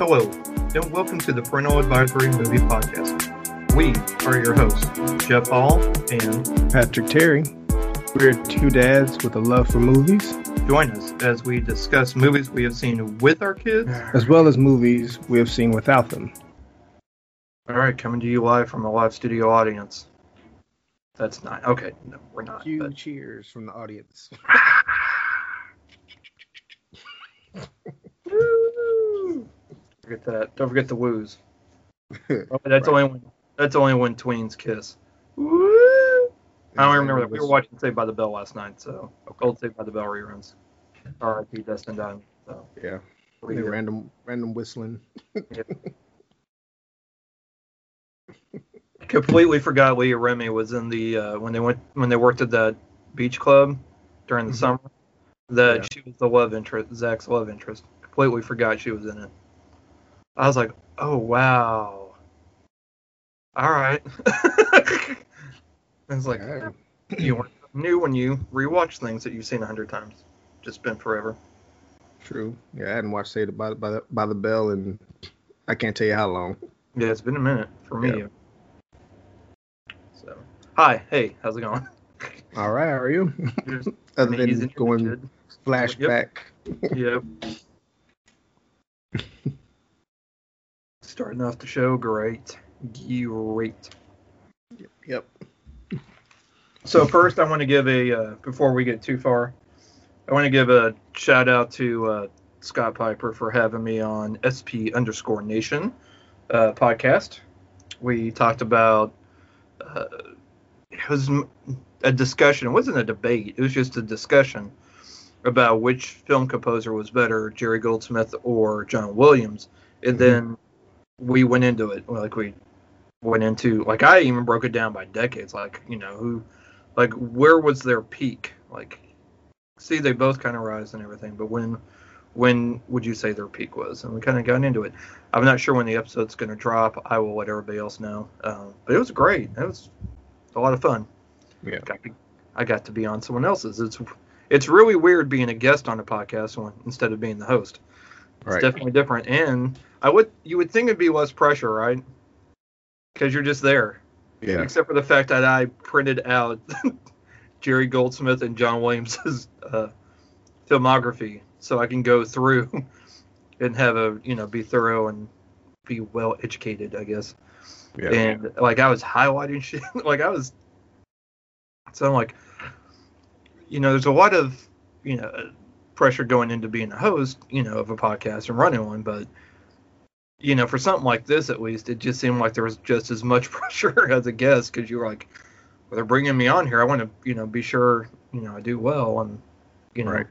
Hello, and welcome to the Parental Advisory Movie Podcast. We are your hosts, Jeff Hall and Patrick Terry. We're two dads with a love for movies, join us as we discuss movies we have seen with our kids. as well as movies we have seen without them. All right, coming to you live from a live studio audience. That's not okay. No, we're not. Cue but- cheers from the audience. Forget that. Don't forget the woos. Oh, that's only when that's only when tweens kiss. Woo! I don't remember that. We were watching Saved by the Bell last night, so old Saved by the Bell reruns. R.I.P. Dustin Diamond. So Yeah, random random whistling. completely forgot Leah Remy was in the uh, when they went when they worked at that beach club during the Mhm. summer. That Yeah. she was the love interest, Zach's love interest. Completely forgot she was in it. I was like, oh wow. All right. I was like, Yeah. you weren't new when you rewatch things that you've seen a hundred times. Just been forever. True. Yeah, I hadn't watched Saved by, by the by the Bell and I can't tell you how long. Yeah, it's been a minute for me. Yeah. So, hi, hey, how's it going? All right, how are you? Other than going flashback. Yep. Starting off the show, great. Great. Yep. So first, I want to give a uh, before we get too far, I want to give a shout out to uh, Scott Piper for having me on SP underscore Nation uh, podcast. We talked about uh, it was a discussion. It wasn't a debate. It was just a discussion about which film composer was better, Jerry Goldsmith or John Williams. And Mhm. then we went into it like we went into like I even broke it down by decades. Like you know who like where was their peak? Like see they both kind of rise and everything but when when would you say their peak was? And we kind of got into it. I'm not sure when the episode's going to drop. I will let everybody else know. Um, but it was great. It was a lot of fun. Yeah. got to, i got to be on someone else's. It's it's really weird being a guest on a podcast instead of being the host it's Right. definitely different and i would you would think it'd be less pressure right because you're just there Yeah. except for the fact that I printed out Jerry Goldsmith and John Williams's uh, filmography, so I can go through and have a you know be thorough and be well educated, I guess. Yeah. And like I was highlighting shit, like I was. So I'm like, you know, there's a lot of you know pressure going into being a host, you know, of a podcast and running one, but you know, for something like this, at least, it just seemed like there was just as much pressure as a guest because you were like, well, they're bringing me on here. I want to, you know, be sure, you know, I do well and, you know, Right.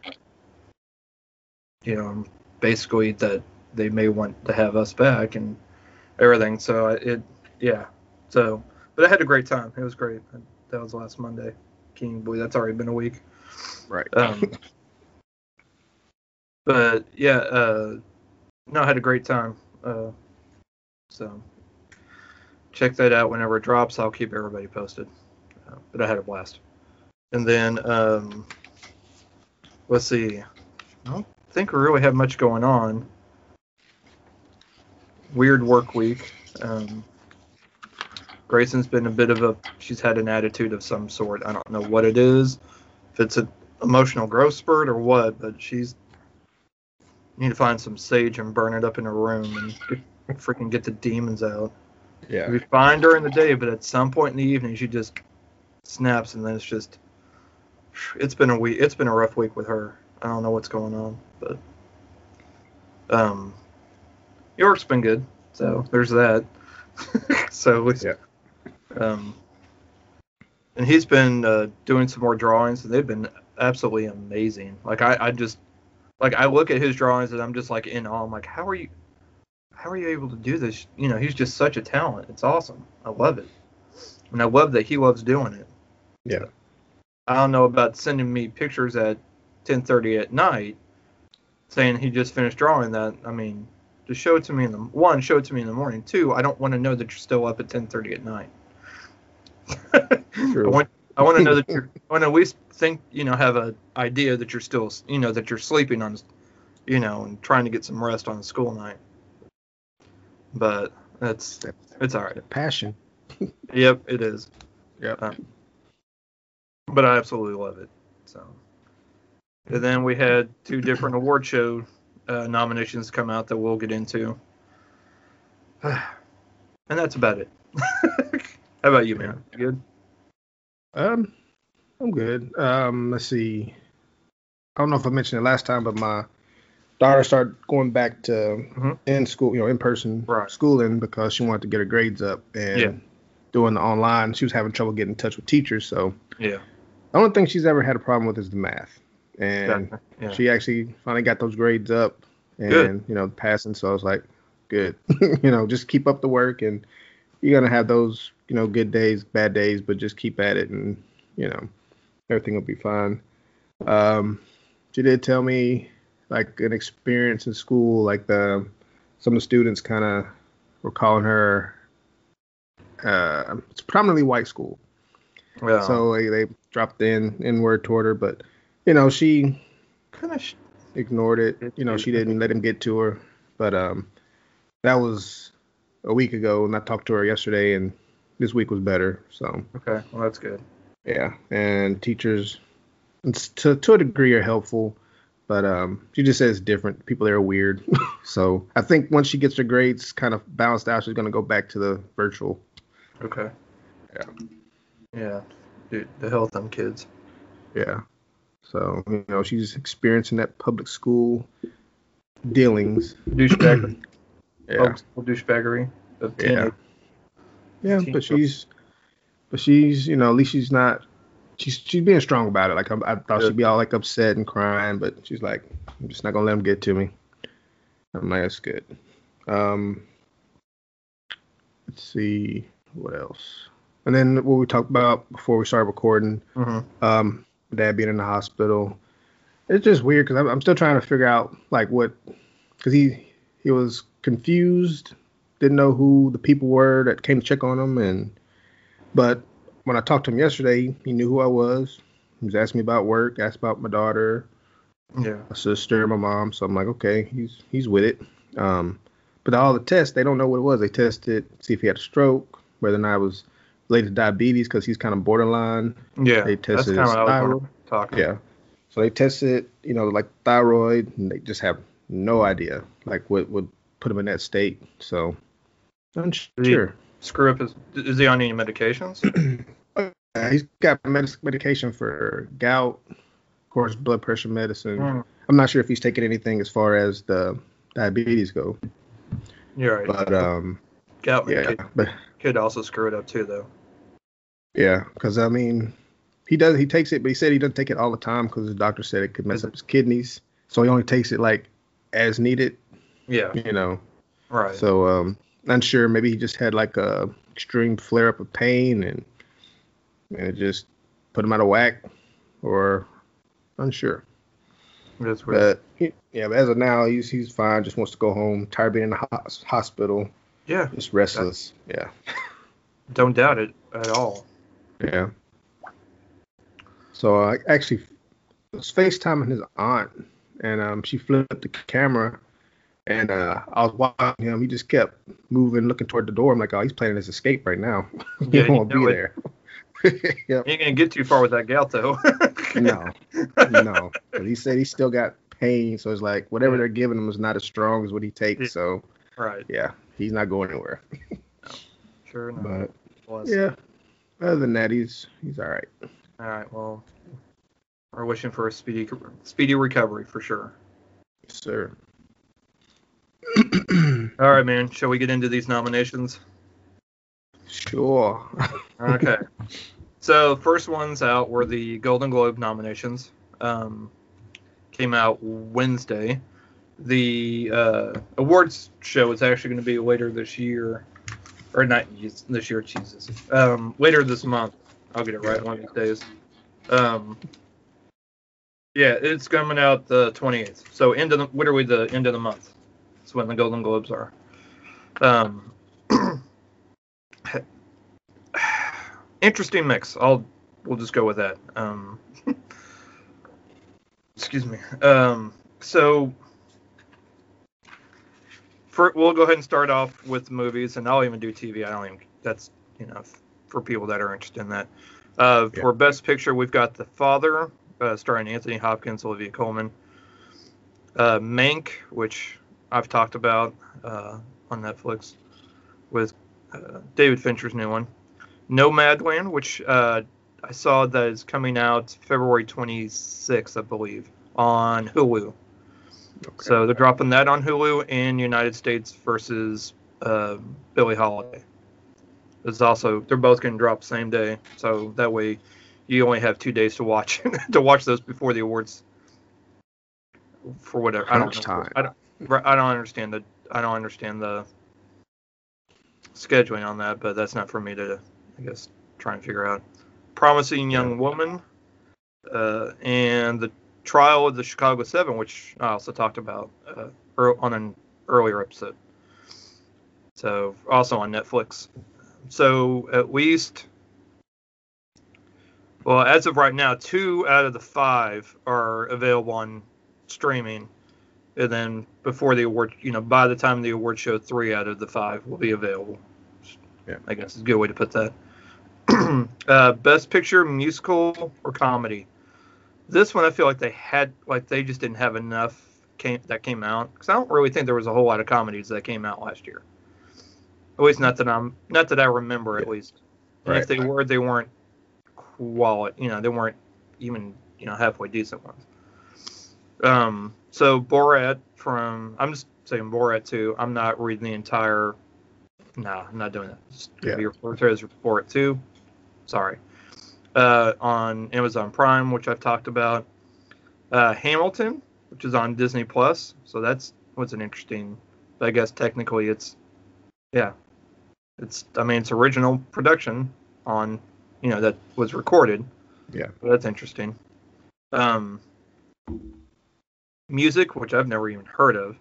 you know, basically that they may want to have us back and everything. So it, yeah. So, but I had a great time. It was great. That was last Monday. King boy, that's already been a week. Right. Um, but yeah, uh, no, I had a great time. Uh, so check that out whenever it drops. I'll keep everybody posted. Uh, but I had a blast. And then um, let's see. I don't think we really have much going on. Weird work week. Um, Grayson's been a bit of a. She's had an attitude of some sort. I don't know what it is. If it's an emotional growth spurt or what, but she's need to find some sage and burn it up in a room and get, freaking get the demons out. Yeah. Be fine during the day, but at some point in the evening, she just snaps, and then it's just. It's been a week. It's been a rough week with her. I don't know what's going on, but um, York's been good, so there's that. so at least, Yeah. um, and he's been uh, doing some more drawings, and they've been absolutely amazing. Like I, I just like I look at his drawings, and I'm just like in awe. I'm like, how are you? How are you able to do this? You know, he's just such a talent. It's awesome. I love it, and I love that he loves doing it. Yeah. I don't know about sending me pictures at 10:30 at night, saying he just finished drawing that. I mean, just show it to me in the one, show it to me in the morning. Two, I don't want to know that you're still up at 10:30 at night. I True. want I want to know that you're. I want to at least think you know have a idea that you're still you know that you're sleeping on, you know, and trying to get some rest on a school night. but that's it's all right. Passion. Yep, it is. Yep. Um, but I absolutely love it. So, and then we had two different award show uh, nominations come out that we'll get into, and that's about it. How about you, man? You good? Um, I'm good. Um, let's see. I don't know if I mentioned it last time, but my daughter started going back to Mhm. in school, you know, in person Right. schooling because she wanted to get her grades up and Yeah. doing the online. She was having trouble getting in touch with teachers, so Yeah. the only thing she's ever had a problem with is the math. And Yeah. she actually finally got those grades up and Good. you know passing. So I was like, good. you know, just keep up the work and you're gonna have those you know good days, bad days, but just keep at it and you know everything will be fine. Um, she did tell me like an experience in school, like the some of the students kind of were calling her. Uh, it's predominantly white school, Well, so they, they dropped in in word toward her, but you know she kind of. Ignored it. You know, she didn't let him get to her. But um, that was a week ago, and I talked to her yesterday, and this week was better. So okay. Well, that's good. yeah, and teachers, it's to to a degree, are helpful. But um, she just says different. People there are weird. so I think once she gets her grades kind of balanced out, she's gonna go back to the virtual. Okay. Yeah. Yeah. Dude, the hell with them kids. Yeah. So you know, she's experiencing that public school dealings. Douchebaggery. Yeah. Public school douchebaggery. Of Yeah. teenage- Yeah, Teen but she's, but she's, you know, at least she's not, she's she's being strong about it. Like I, I thought Good. she'd be all like upset and crying, but she's like, I'm just not gonna let him get to me. I'm like, that's good. Um, let's see what else, and then what we talked about before we started recording, Mhm. um, dad being in the hospital. It's just weird because I'm, I'm still trying to figure out like what, because he he was confused, didn't know who the people were that came to check on him, and but when I talked to him yesterday, he knew who I was. He was asking me about work, asked about my daughter, Yeah. my sister, my mom. So I'm like, okay, he's he's with it. Um, but all the tests, they don't know what it was. They tested, see if he had a stroke, whether or not it was related to diabetes because he's kind of borderline. Yeah. They That's tested of his what thyroid. Yeah. So they tested, you know, like thyroid, and they just have no idea, like what would put him in that state. So unsure. Screw up his. Is he on any medications? Uh, he's got med- medication for gout, of course, blood pressure medicine. Mm, I'm not sure if he's taking anything as far as the diabetes go, you're right. but um, Gout yeah, medication but could also screw it up too, though. yeah, because I mean, he does he takes it, but he said he doesn't take it all the time because his doctor said it could mess up his kidneys, so he only takes it like as needed, Yeah. you know. Right. So um, unsure. Maybe he just had like a extreme flare up of pain and and it just put him out of whack, or unsure. That's weird. But he, yeah, but as of now, he's he's fine. Just wants to go home. Tired of being in the hos- hospital. yeah. Just restless. Yeah, Don't doubt it at all. yeah. So I actually was FaceTiming his aunt, and um, she flipped the camera, and uh, I was watching him. He just kept moving, looking toward the door. I'm like, oh, he's planning his escape right now. he Yeah, don't to be it. there. yep. You ain't gonna get too far with that gout, though. No, no. But he said he still got pain, so it's like whatever they're giving him is not as strong as what he takes. Yeah. So Right. yeah, he's not going anywhere. Sure enough. But yeah, other than that, he's he's all right. All right. Well, we're wishing for a speedy, speedy recovery for sure. Yes, sir. All right, man. Shall we get into these nominations? Sure. Okay. so first ones out were the Golden Globe nominations. Um, came out Wednesday. The uh, awards show is actually going to be later this year, or not this year, Jesus. Um, later this month. I'll get it right one of these days. Um, yeah, it's coming out the 28th. So end of the literally the end of the month. That's when the Golden Globes are. Um, interesting mix. I'll we'll just go with that. Um, excuse me. Um, so for, we'll go ahead and start off with movies, and I'll even do TV. I don't even. That's you know for people that are interested in that. Uh, Yeah. For Best Picture, we've got The Father, uh, starring Anthony Hopkins, Olivia Colman. Uh, Mank, which I've talked about uh, on Netflix, with uh, David Fincher's new one. Nomadland, which uh, I saw that is coming out February 26th, I believe, on Hulu. Okay. So they're dropping that on Hulu in United States versus uh, Billie Holiday. It's also they're both going to drop same day, so that way you only have two days to watch to watch those before the awards. For whatever I don't Crunch know. time. I don't I don't understand the I don't understand the scheduling on that, but that's not for me to I guess try and figure out. Promising Young Woman, uh, and the trial of the Chicago Seven, which I also talked about uh, on an earlier episode. So also on Netflix. So at least, well, as of right now, two out of the five are available on streaming, and then before the award, you know, by the time the award show, three out of the five will be available. Yeah. I guess is a good way to put that. uh, best picture, musical or comedy. This one, I feel like they had, like they just didn't have enough came that came out because I don't really think there was a whole lot of comedies that came out last year. At least not that I'm, not that I remember at least. And if they were, they weren't quality. You know, they weren't even you know halfway decent ones. Um, so Borat from I'm just saying Borat too. I'm not reading the entire. Nah, I'm not doing that. Just Yeah. be referred to as Borat two. Sorry. Uh, on Amazon Prime, which I've talked about. Uh, Hamilton, which is on Disney Plus. So that's what's an interesting. I guess technically it's, yeah, it's. I mean, it's original production on, you know, that was recorded. Yeah. So that's interesting. Um, music, which I've never even heard of.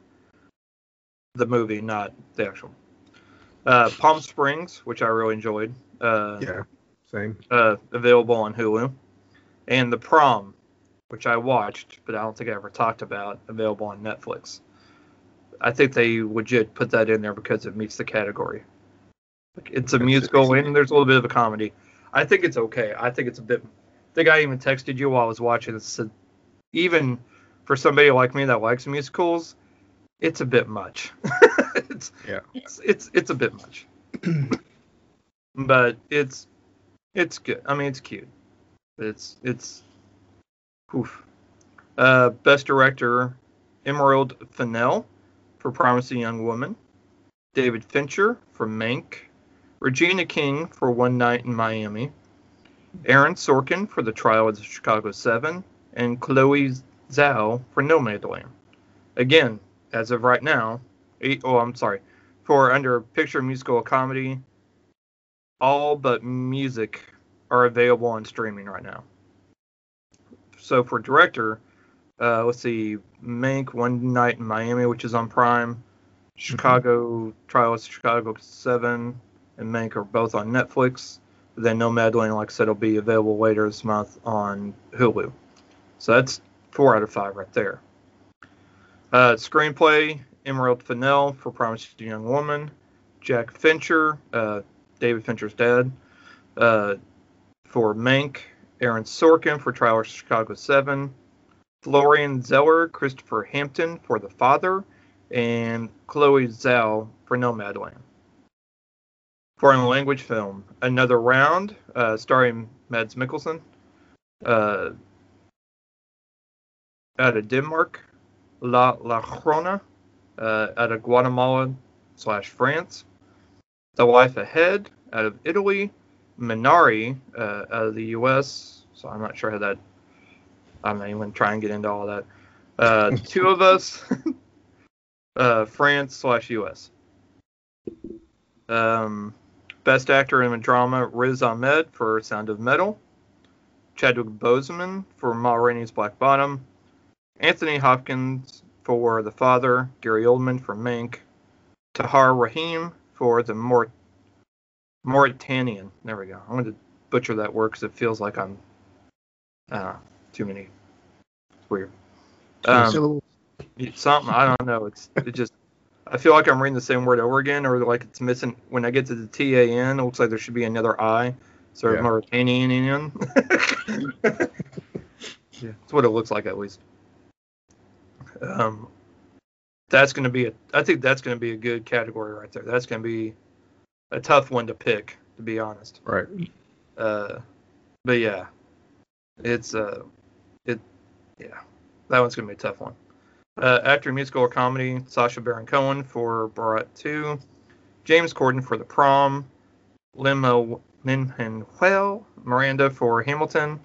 The movie, not the actual. Uh, Palm Springs, which I really enjoyed. Uh, Yeah. Same. uh, available on Hulu, and The Prom, which I watched, but I don't think I ever talked about, available on Netflix. I think they legit put that in there because it meets the category. Like, It's a That's musical and there's a little bit of a comedy. I think it's okay. I think it's a bit. I think I even texted you while I was watching it. Said, even for somebody like me that likes musicals, it's a bit much. it's, Yeah. it's it's it's a bit much. but it's it's good. I mean, it's cute. It's it's oof. Uh, best director Emerald Fennell for Promising Young Woman, David Fincher for Mank, Regina King for One Night in Miami, Aaron Sorkin for The Trial of the Chicago Seven, and Chloe Zhao for No Nomadland. Again, as of right now, eight, oh, I'm sorry, for under picture musical comedy, all but music are available on streaming right now. So for director, uh, let's see, Mank, One Night in Miami, which is on Prime, Chicago Trial of Chicago Seven, and Mank are both on Netflix. Then No Nomadland, like I said, will be available later this month on Hulu. So that's four out of five right there. Uh, screenplay, Emerald Fennell for Promising Young Woman, Jack Fincher, uh, David Fincher's dad, uh, for Mank, Aaron Sorkin for Trial of Chicago 7, Florian Zeller, Christopher Hampton for The Father, and Chloe Zhao for Nomadland. Foreign language film, Another Round, uh, starring Mads Mikkelsen, uh, out of Denmark, La La Crona, uh, out of Guatemala slash France, The Life Ahead, out of Italy, Minari, uh, out of the U.S. So I'm not sure how that. I'm not even gonna try and get into all that. Uh, two of us, uh, France slash U.S. Um, best actor in a drama: Riz Ahmed for Sound of Metal, Chadwick Boseman for Ma Rainey's Black Bottom, Anthony Hopkins for The Father, Gary Oldman for Mank, Tahar Rahim for The Mor- Mauritanian. There we go. I'm going to butcher that word because it feels like I'm. Uh, too many. It's weird. Um. Something I don't know. It's it just I feel like I'm reading the same word over again, or like it's missing. When I get to the T A N, it looks like there should be another I. So Yeah. Mauritanian. yeah, that's what it looks like at least. Um, that's going to be a. I think that's going to be a good category right there. That's going to be a tough one to pick, to be honest. Right. Uh, but yeah, it's uh, it, yeah, that one's gonna be a tough one. Uh, actor, musical, or comedy: Sacha Baron Cohen for Borat 2, James Corden for The Prom, Lin Manuel Miranda for Hamilton,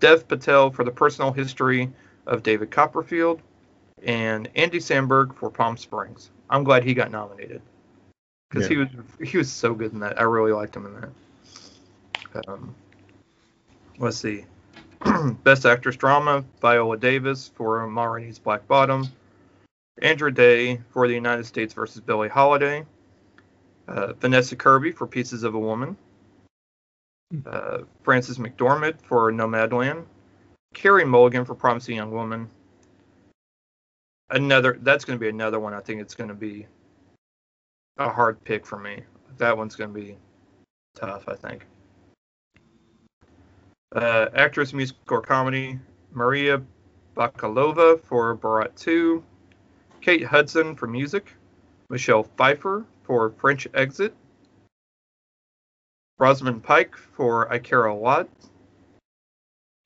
Dev Patel for The Personal History of David Copperfield, and Andy Samberg for Palm Springs. I'm glad he got nominated because he was he was so good in that. I really liked him in that. Um, let's see. Best Actress Drama: Viola Davis for Ma Rainey's Black Bottom, Andra Day for The United States versus Billie Holiday, uh, Vanessa Kirby for Pieces of a Woman, uh, Frances McDormand for Nomadland, Carey Mulligan for Promising Young Woman. Another that's going to be another one. I think it's going to be a hard pick for me. That one's going to be tough. I think. Uh, actress, musical, or comedy: Maria Bakalova for Borat 2, Kate Hudson for music, Michelle Pfeiffer for French Exit, Rosamund Pike for I Care a Lot,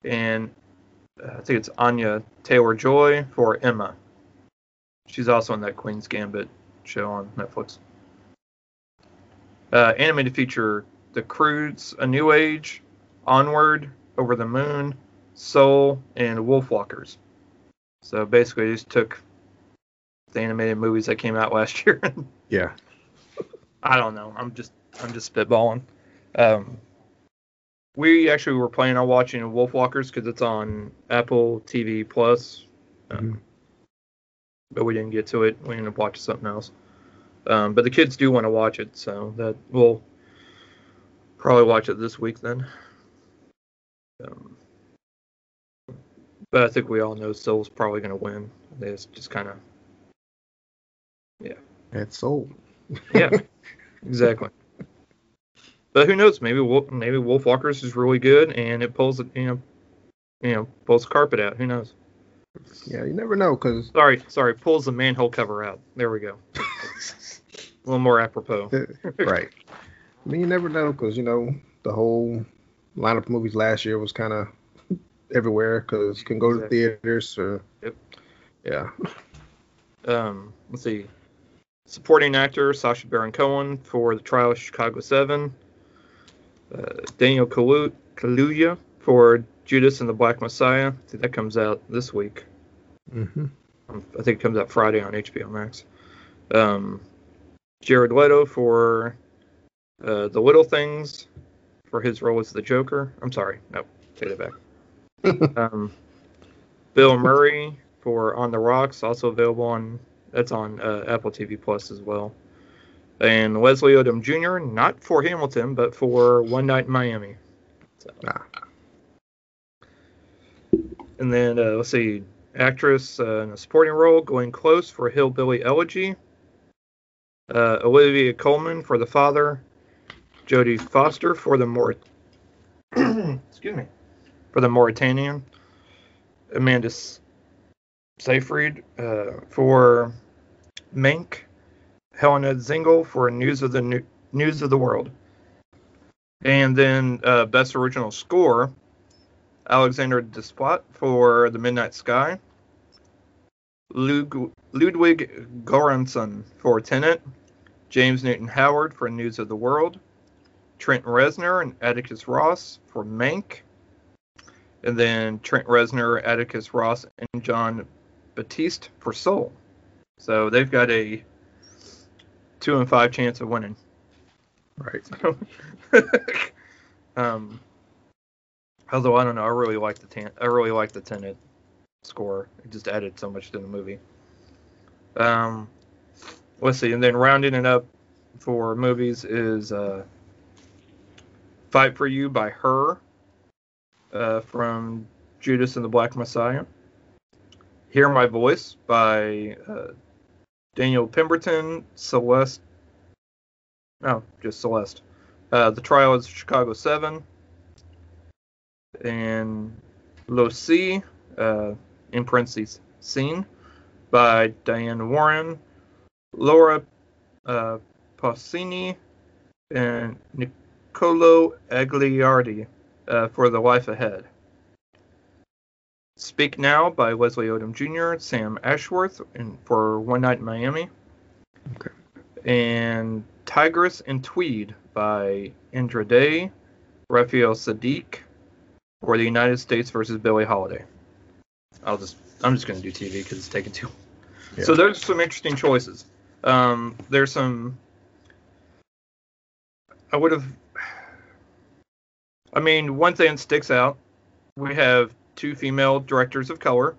and uh, I think it's Anya Taylor Joy for Emma. She's also in that Queen's Gambit show on Netflix. Uh, animated feature: The Croods, A New Age, Onward, Over the Moon, Soul, and Wolfwalkers. So basically, just took the animated movies that came out last year. Yeah. I don't know. I'm just I'm just spitballing. Um, we actually were planning on watching Wolfwalkers because it's on Apple TV Plus, um, Mhm. But we didn't get to it. We ended up watching something else. Um, but the kids do want to watch it, so that we'll probably watch it this week then. Um, but I think we all know Soul's probably going to win. It's just kind of Yeah. That's soul. yeah, exactly. But who knows? Maybe Wolf, maybe Wolfwalkers is really good, and it pulls it, you know, you know, pulls the carpet out. Who knows? Yeah, you never know because Sorry, sorry, pulls the manhole cover out. There we go. A little more apropos. right. I mean, you never know because you know the whole lineup of movies last year was kind of everywhere because you can go to Exactly. theaters. Or, Yep. Yeah. Um, let's see. Supporting actor Sacha Baron Cohen for The Trial of Chicago Seven. Uh, Daniel Kalu- Kaluuya for Judas and the Black Messiah. I think that comes out this week. hmm Um, I think it comes out Friday on HBO Max. Um, Jared Leto for uh, The Little Things for his role as the Joker. I'm sorry, no, take that back. um, Bill Murray for On the Rocks, also available on that's on uh, Apple TV Plus as well. And Leslie Odom Jr. not for Hamilton, but for One Night in Miami. So. Ah. And then uh, let's see, actress uh, in a supporting role, Glenn Close for Hillbilly Elegy, uh, Olivia Colman for The Father, Jodie Foster for the Maurit- excuse me, for the Mauritanian, Amanda Seyfried uh, for Mank, Helena Zengel for News of the New- News of the World, and then uh, Best Original Score, Alexander Desplat for The Midnight Sky, Lug- Ludwig Göransson for Tenet, James Newton Howard for News of the World, Trent Reznor and Atticus Ross for Mank, and then Trent Reznor, Atticus Ross, and Jon Batiste for Soul. So they've got a two and five chance of winning. Right. um, although I don't know, I really like the ten- I really like the Tenet score. It just added so much to the movie. Um, let's see, and then rounding it up for movies is uh, "Fight for You" by Her uh, from Judas and the Black Messiah. "Hear My Voice" by uh, Daniel Pemberton, Celeste. Oh, just Celeste. Uh, the Trial of Chicago 7. And Losi, uh, in parentheses, Scene, by Diane Warren. Laura uh, Pausini, and Niccolo Agliardi uh, for The Life Ahead. Speak Now by Leslie Odom Jr., Sam Ashworth and for One Night in Miami. Okay. And Tigress and Tweed by Andra Day, Raphael Saadiq for the United States versus Billie Holiday. I'll just I'm just gonna do TV because it's taking too. Yeah. So there's some interesting choices. Um, there's some. I would have. I mean, one thing sticks out. We have two female directors of color,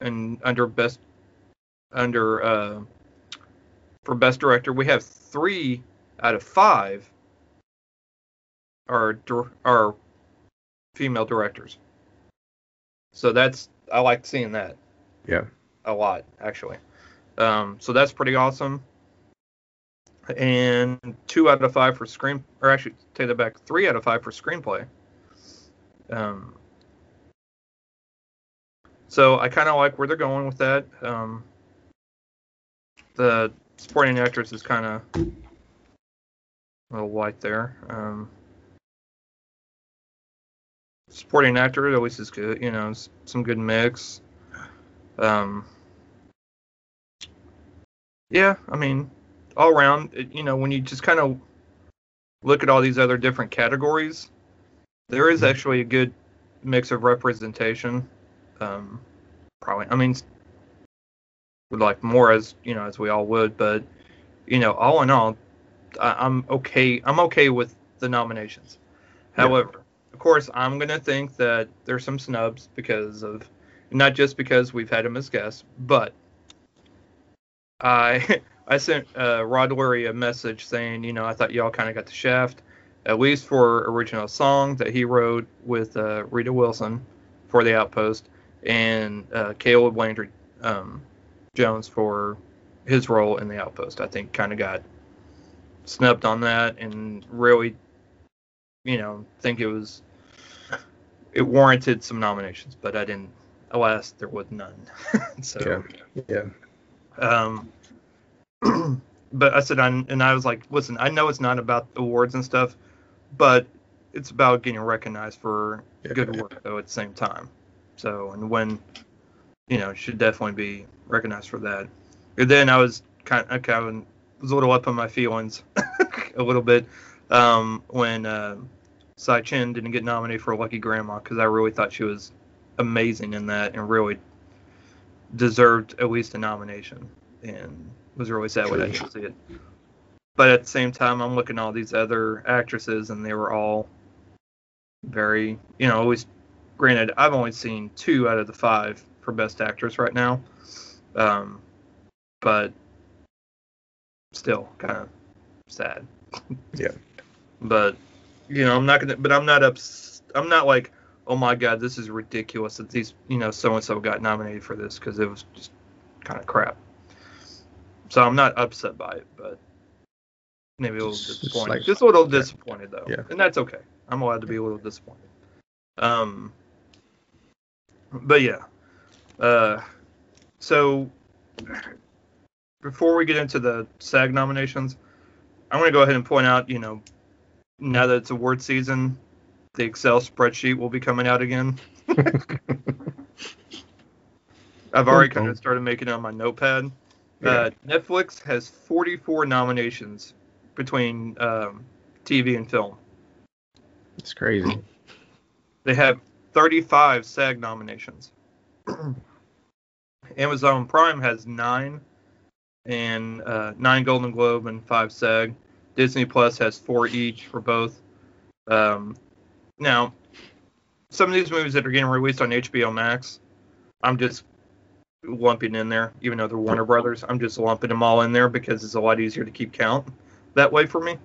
and under best, under uh, for best director, we have three out of five are are female directors. So that's I like seeing that Yeah. a lot actually. Um, so that's pretty awesome. And two out of five for screen, or actually take that back, three out of five for screenplay. Um, so I kind of like where they're going with that. Um, the supporting actress is kind of a little white there. Um, supporting actor always is good, you know, some good mix. Um, yeah, I mean, all around, it- you know, when you just kind of look at all these other different categories, there is Mhm. actually a good mix of representation. Um, probably, I mean, would like more as you know, as we all would, but you know, all in all, I, I'm okay. I'm okay with the nominations. However, of course, I'm gonna think that there's some snubs because of not just because we've had him as guests, but I I sent uh, Rod Lurie a message saying, you know, I thought y'all kind of got the shaft, at least for original song that he wrote with uh, Rita Wilson for The Outpost, and uh, Caleb Landry um, Jones for his role in The Outpost. I think kind of got snubbed on that, and really, you know, think it was it warranted some nominations, but I didn't. Alas, there was none. so. Yeah. Um, but I said, I, and I was like, listen, I know it's not about awards and stuff, but it's about getting recognized for Yeah. good work, though, at the same time. So, and when, you know, should definitely be recognized for that. And then I was kind of, kind of was a little up on my feelings a little bit um, when uh, Tsai Chin didn't get nominated for Lucky Grandma because I really thought she was amazing in that and really deserved at least a nomination and was really sad when I True. didn't see it. But at the same time, I'm looking at all these other actresses and they were all very, you know, always. Granted, I've only seen two out of the five for Best Actress right now, um, but still kind of sad. Yeah. But you know, I'm not gonna. But I'm not ups. I'm not like, oh my god, this is ridiculous that these, you know, so and so got nominated for this because it was just kind of crap. So I'm not upset by it, but maybe a little Just- just disappointed. like- just a little disappointed though, Yeah. and that's okay. I'm allowed to be a little disappointed. Um, but yeah. Uh, so before we get into the SAG nominations, I'm going to go ahead and point out, you know, now that it's award season, the Excel spreadsheet will be coming out again. I've already kind of started making it on my notepad. Uh, Netflix has 44 nominations between um, TV and film. It's crazy. They have 35 SAG nominations. Amazon Prime has nine, and uh, nine Golden Globe and five SAG. Disney Plus has four each for both. Um, now, some of these movies that are getting released on HBO Max, I'm just lumping in there, even though they're Warner Brothers. I'm just lumping them all in there because it's a lot easier to keep count that way for me.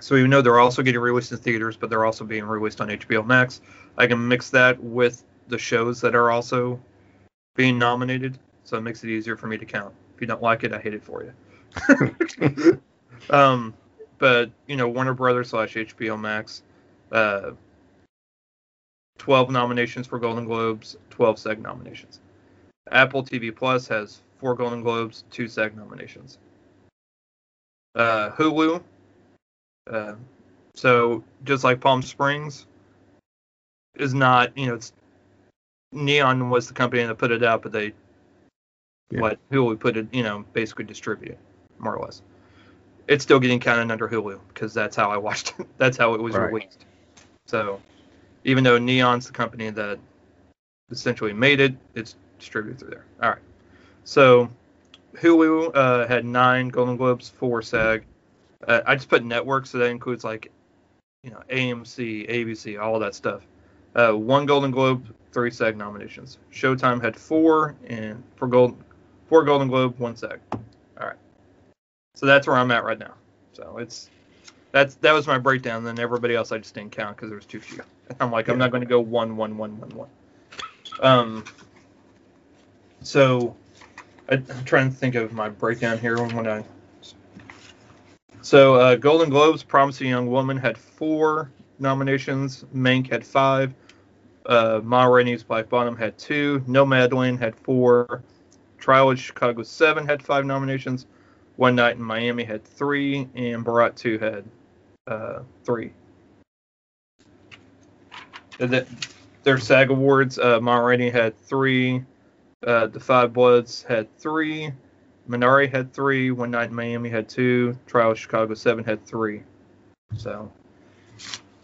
So even though they're also getting released in theaters, but they're also being released on HBO Max, I can mix that with the shows that are also being nominated, so it makes it easier for me to count. If you don't like it, I hate it for you. um, but you know, Warner Brothers slash HBO Max, uh, 12 nominations for Golden Globes, 12 SAG nominations. Apple TV Plus has four Golden Globes, two SAG nominations. Uh, Hulu, uh, so just like Palm Springs, is not you know it's Neon was the company that put it out, but they Yeah. what Hulu put it you know basically distribute more or less. It's still getting counted under Hulu because that's how I watched it. That's how it was Right. released. So even though Neon's the company that essentially made it, it's distributed through there. All right. So Hulu uh, had nine Golden Globes, four SAG. Uh, I just put network, so that includes like, you know, AMC, ABC, all that stuff. Uh, one Golden Globe, three SAG nominations. Showtime had four, and for gold, four Golden Globe, one SAG. So that's where I'm at right now. So it's that's that was my breakdown. Then everybody else I just didn't count because there was too few. I'm like, I'm not going to go one, one, one, one, one. Um. So I, I'm trying to think of my breakdown here when I. So uh, Golden Globes, Promising Young Woman had four nominations. Mank had five. Uh, Ma Rainey's Black Bottom had two. Nomadland had four. Trial of Chicago 7 had five nominations. One Night in Miami had three. And Borat 2 had uh, three. That- Their SAG Awards, uh, had three. Uh, the Five Bloods had three. Minari had three. One Night in Miami had two. Trial of Chicago 7 had three. So,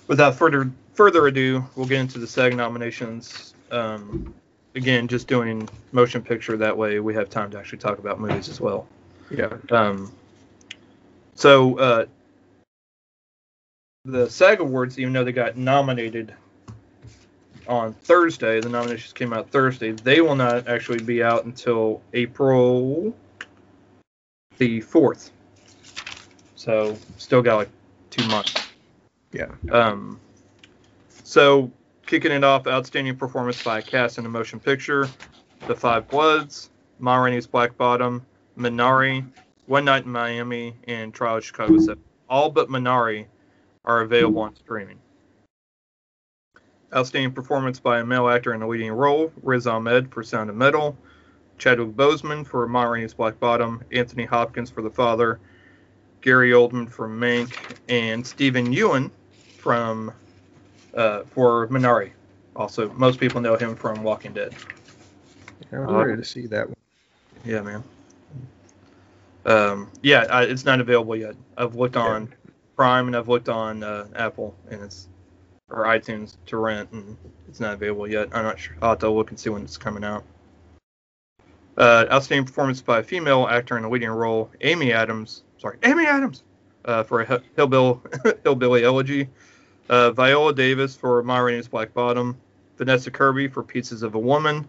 without further further ado, we'll get into the SAG nominations. Um, again, just doing motion picture. That way, we have time to actually talk about movies as well. Yeah. Um, so uh, the SAG Awards, even though they got nominated on Thursday, the nominations came out Thursday. They will not actually be out until April the fourth. So still got like two months. Yeah. Um, so kicking it off, outstanding performance by a cast in a motion picture, The Five Bloods, Ma Rainey's Black Bottom, Minari, One Night in Miami, and Trial of Chicago 7. All but Minari are available on streaming. Outstanding performance by a male actor in a leading role, Riz Ahmed for Sound of Metal, Chadwick Boseman for Ma Rainey's Black Bottom, Anthony Hopkins for The Father, Gary Oldman for Mank, and Steven Yeun from uh, for Minari. Also, most people know him from Walking Dead. I'm ready to see that one. Yeah, man. Um, yeah, I, it's not available yet. I've looked on Prime and I've looked on uh, Apple and it's or iTunes to rent and it's not available yet. I'm not sure. I'll have to look and see when it's coming out. Uh, outstanding performance by a female actor in a leading role, Amy Adams. Sorry, Amy Adams uh, for a Hill- hillbill, hillbilly elegy. Uh, Viola Davis for Ma Rainey's Black Bottom. Vanessa Kirby for Pieces of a Woman.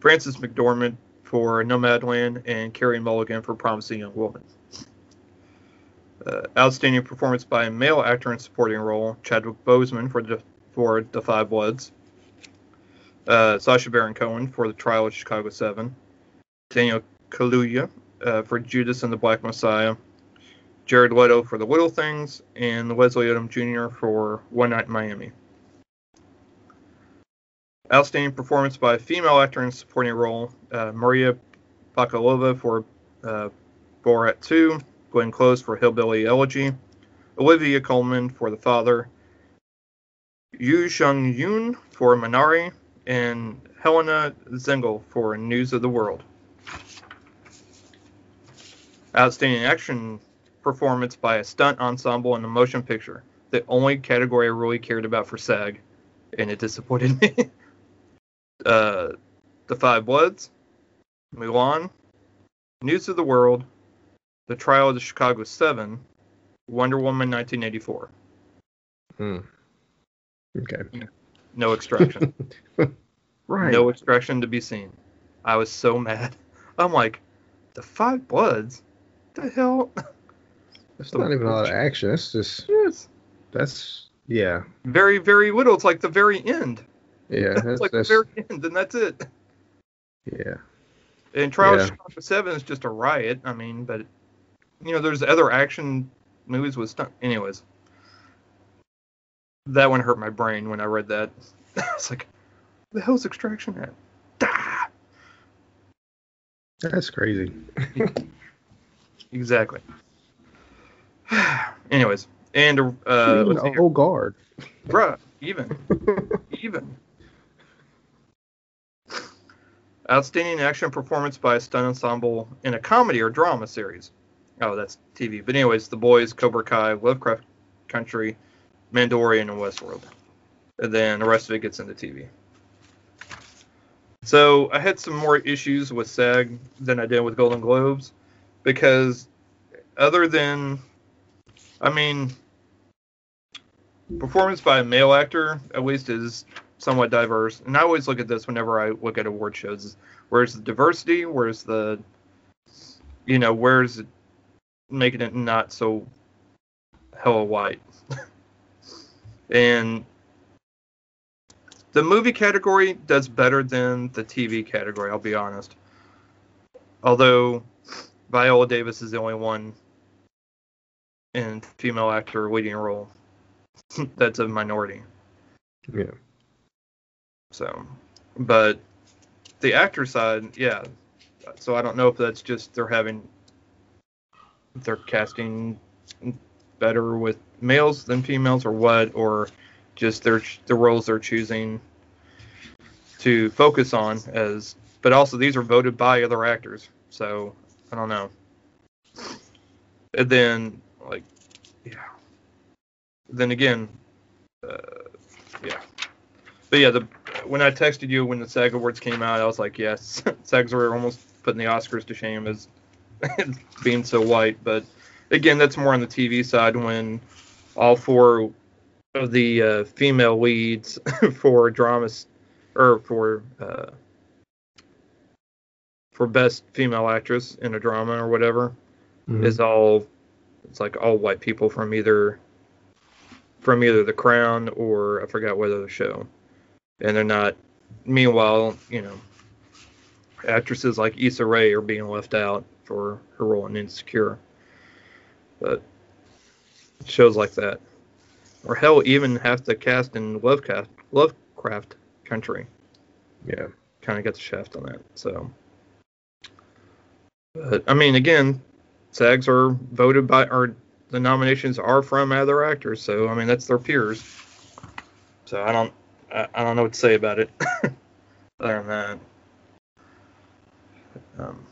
Frances McDormand for Nomadland, and Carey Mulligan for Promising Young Woman. Uh, outstanding performance by a male actor in supporting role, Chadwick Boseman for the, for The Five Bloods. Uh, Sacha Baron Cohen for The Trial of Chicago 7. Daniel Kaluuya uh, for Judas and the Black Messiah. Jared Leto for The Little Things, and Leslie Odom Jr. for One Night in Miami. Outstanding performance by a female actor in supporting role, uh, Maria Bakalova for uh, Borat 2, Glenn Close for Hillbilly Elegy, Olivia Colman for The Father, Yu Shung Yoon for Minari, and Helena Zengel for News of the World. Outstanding action performance by a stunt ensemble in a motion picture, the only category I really cared about for SAG, and it disappointed me. Uh, The Five Bloods, Mulan, News of the World, The Trial of the Chicago Seven, Wonder Woman 1984. Hmm. Okay. No extraction. Right. No extraction to be seen. I was so mad. I'm like, The Five Bloods? The hell? That's not even a lot of action. That's just Yes. that's yeah. Very, very little. It's like the very end. Yeah. It's That's, like that's the very end, and that's it. yeah. And Trials Yeah. of Chicago Seven is just a riot. I mean, but you know, there's other action movies with stunt. Anyways, that one hurt my brain when I read that. it's like, the hell's Extraction at? Ah! That's crazy. Exactly. Anyways, and uh, Even let's see the here. old guard. bruh, even, even. Outstanding action performance by a stunt ensemble in a comedy or drama series. Oh, that's TV. But anyways, The Boys, Cobra Kai, Lovecraft Country, Mandalorian, and Westworld. And then the rest of it gets into TV. So I had some more issues with SAG than I did with Golden Globes because other than, I mean, performance by a male actor at least is somewhat diverse. And I always look at this whenever I look at award shows. Where's the diversity? Where's the, you know, where's it making it not so hella white? and the movie category does better than the TV category, I'll be honest. Although Viola Davis is the only one in female actor leading role that's a minority. Yeah. So, but the actor side, yeah. So I don't know if that's just they're having they're casting better with males than females or what, or just their the roles they're choosing to focus on as. But also these are voted by other actors, so I don't know. And then like, yeah. Then again, uh, yeah. But yeah, the when I texted you when the SAG Awards came out, I was like, yes, SAGs were almost putting the Oscars to shame as being so white. But again, that's more on the TV side when all four of the uh, female leads for dramas or for uh, for best female actress in a drama or whatever Mhm. is all it's like all white people from either from either The Crown or I forgot what other show, and they're not. Meanwhile, you know, actresses like Issa Rae are being left out for her role in Insecure, but shows like that, or hell, even half the cast in Lovecraft Lovecraft Country yeah. kind of got the shaft on that. So, but I mean, again, SAGs are voted by, or the nominations are from other actors. So I mean, that's their peers. So I don't, I, I don't know what to say about it. other than that. Um,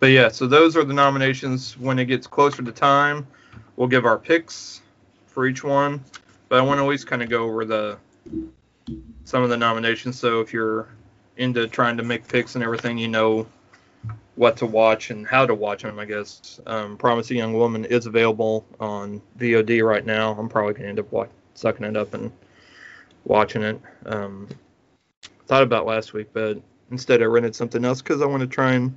but yeah, so those are the nominations. When it gets closer to time, we'll give our picks for each one. But I want to always kind of go over the some of the nominations. So if you're into trying to make picks and everything, you know what to watch and how to watch them. I guess um, Promising Young Woman is available on VOD right now. I'm probably gonna end up wa- sucking it up and watching it. Um, thought about last week, but instead I rented something else because I want to try and.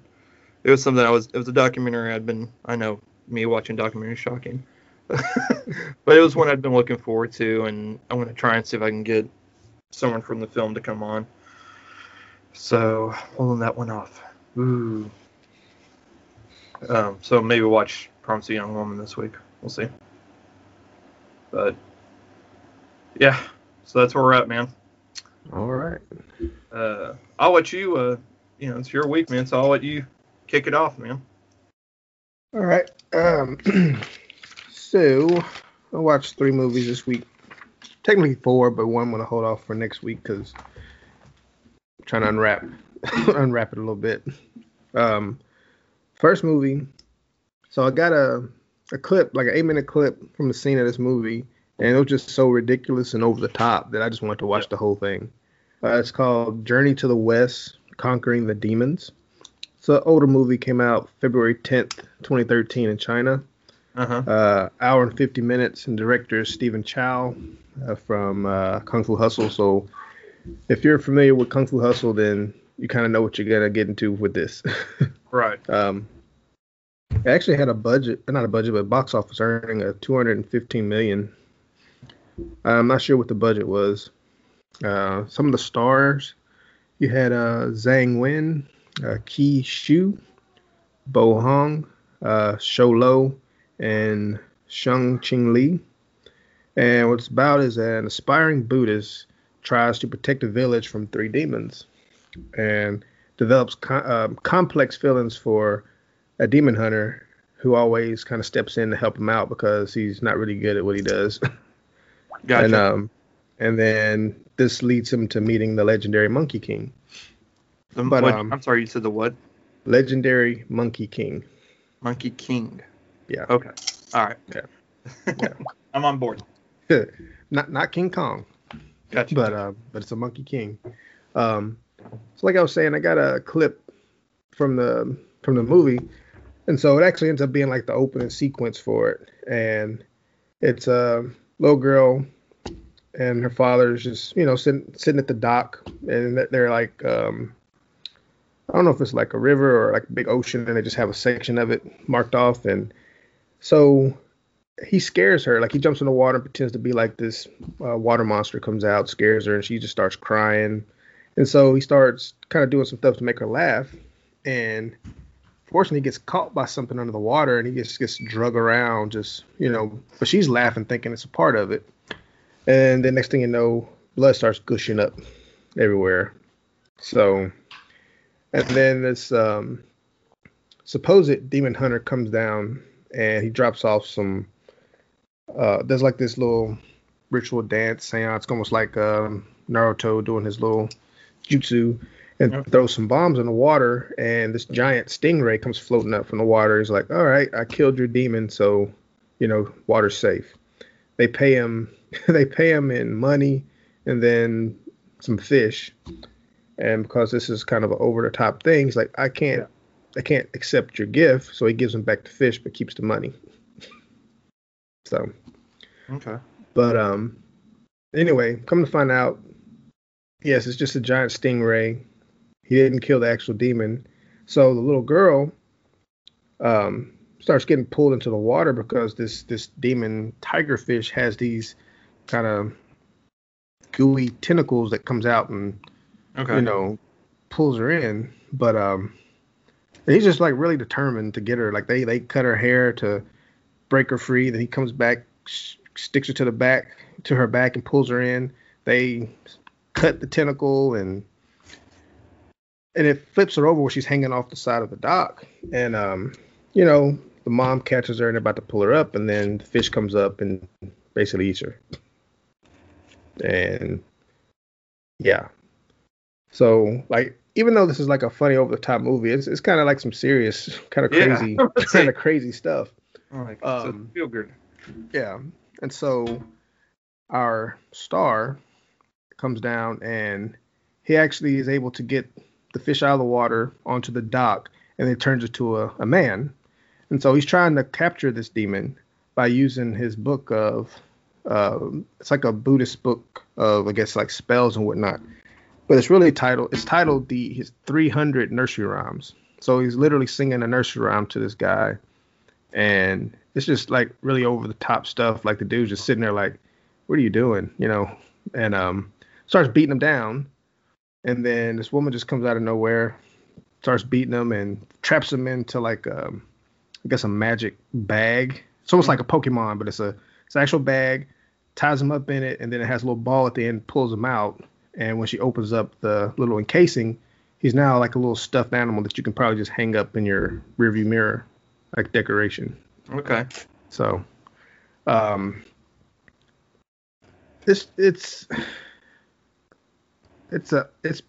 It was something I was. It was a documentary I'd been. I know me watching documentaries shocking, but it was one I'd been looking forward to, and I want to try and see if I can get someone from the film to come on. So holding that one off. Ooh. Um, so maybe watch Promising Young Woman this week. We'll see. But yeah, so that's where we're at, man. All right. Uh, I'll let you. Uh, you know, it's your week, man. So I'll let you kick it off, man. All right. Um, so I watched three movies this week. Technically four, but one I'm gonna hold off for next week because I'm trying to unwrap unwrap it a little bit. Um, first movie. So I got a a clip, like an eight minute clip from the scene of this movie, and it was just so ridiculous and over the top that I just wanted to watch the whole thing. Uh, it's called Journey to the West: Conquering the Demons. It's an older movie, came out February 10th, 2013 in China. Uh huh. Uh, hour and 50 minutes, and director is Stephen Chow uh, from uh, Kung Fu Hustle. So if you're familiar with Kung Fu Hustle, then you kind of know what you're gonna get into with this. Right. um, it actually had a budget, not a budget, but box office earning of 215 million. I'm not sure what the budget was. Uh, some of the stars, you had uh, Zhang Wen uh, Ki Shu, Bo Hong, uh, Show Lo, and Sheng Qing Li. And what it's about is an aspiring Buddhist tries to protect a village from three demons and develops uh, complex feelings for a demon hunter who always kind of steps in to help him out because he's not really good at what he does. Gotcha. And um, and then this leads him to meeting the legendary Monkey King. The- but, what- um, I'm sorry, you said the what? Legendary Monkey King. Monkey King. Yeah. Okay. All right. Yeah. Yeah. I'm on board. not not King Kong, Gotcha. but uh, but it's a Monkey King. Um, so like I was saying, I got a clip from the from the movie, and so it actually ends up being like the opening sequence for it, and it's a little girl and her father's just you know sitting sitting at the dock, and they're like um, I don't know if it's like a river or like a big ocean, and they just have a section of it marked off, and so he scares her. Like he jumps in the water and pretends to be like this uh, water monster comes out, scares her, and she just starts crying. And so he starts kind of doing some stuff to make her laugh. And fortunately, he gets caught by something under the water and he just gets drug around, just, you know, but she's laughing, thinking it's a part of it. And the next thing you know, blood starts gushing up everywhere. So, and then this um, supposed demon hunter comes down and he drops off some uh, there's like this little ritual dance seance, almost like um, Naruto doing his little jutsu, and Okay. throws some bombs in the water. And this giant stingray comes floating up from the water. He's like, "All right, I killed your demon, so you know water's safe." They pay him. they pay him in money and then some fish. And because this is kind of an over the top thing, he's like, "I can't, I can't accept your gift." So he gives him back the fish, but keeps the money. So, okay. but um, anyway, come to find out, yes, it's just a giant stingray. He didn't kill the actual demon. So the little girl um starts getting pulled into the water because this this demon tigerfish has these kind of gooey tentacles that comes out and Okay. you know pulls her in. But um, he's just like really determined to get her. Like they they cut her hair to break her free. Then he comes back, sh- sticks her to the back to her back and pulls her in. They cut the tentacle and and it flips her over where she's hanging off the side of the dock. And um, you know, the mom catches her and about to pull her up, and then the fish comes up and basically eats her. And yeah. So like even though this is like a funny over the top movie, it's it's kind of like some serious, kind of crazy, I was kind of crazy stuff. All right. um, so feel good. Yeah. And so our star comes down and he actually is able to get the fish out of the water onto the dock and it turns into a, a man. And so he's trying to capture this demon by using his book of um, it's like a Buddhist book of I guess like spells and whatnot. But it's really titled it's titled the his 300 nursery rhymes. So he's literally singing a nursery rhyme to this guy and it's just like really over the top stuff. Like the dude's just sitting there like, "What are you doing?" You know, and um, starts beating him down, and then this woman just comes out of nowhere, starts beating him and traps him into like um, I guess a magic bag. It's almost like a Pokemon, but it's a it's an actual bag. Ties him up in it, and then it has a little ball at the end, pulls him out. And when she opens up the little encasing, he's now like a little stuffed animal that you can probably just hang up in your rearview mirror, like decoration. Okay. So, um, it's it's it's a it's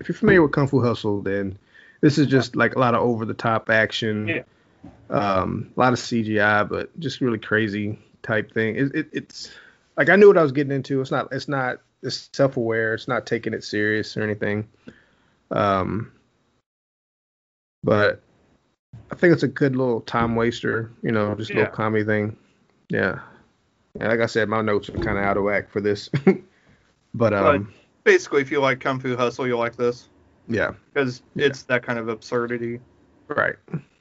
if you're familiar with Kung Fu Hustle, then this is just like a lot of over the top action, Yeah. um, a lot of CGI, but just really crazy type thing. It, it, it's like I knew what I was getting into. It's not it's not it's self aware. It's not taking it serious or anything. Um, but I think it's a good little time waster, you know, just a Yeah. little comedy thing. Yeah. And like I said, my notes are kind of out of whack for this. but um, Basically, if you like Kung Fu Hustle, you'll like this yeah, because Yeah. it's that kind of absurdity. right.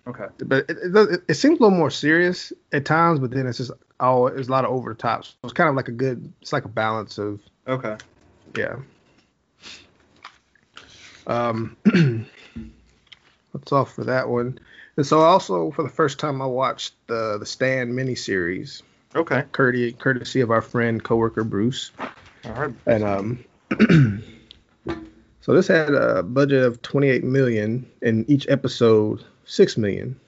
Okay. But it, it, it, it seems a little more serious at times, but then it's just oh, it's a lot of over the top. So it's kind of like a good, it's like a balance of Okay. yeah. Um, that's all for that one. And so also for the first time I watched the the Stand miniseries, Okay. courtesy courtesy of our friend coworker Bruce. All right. And um, so this had a budget of 28 million, and each episode six million,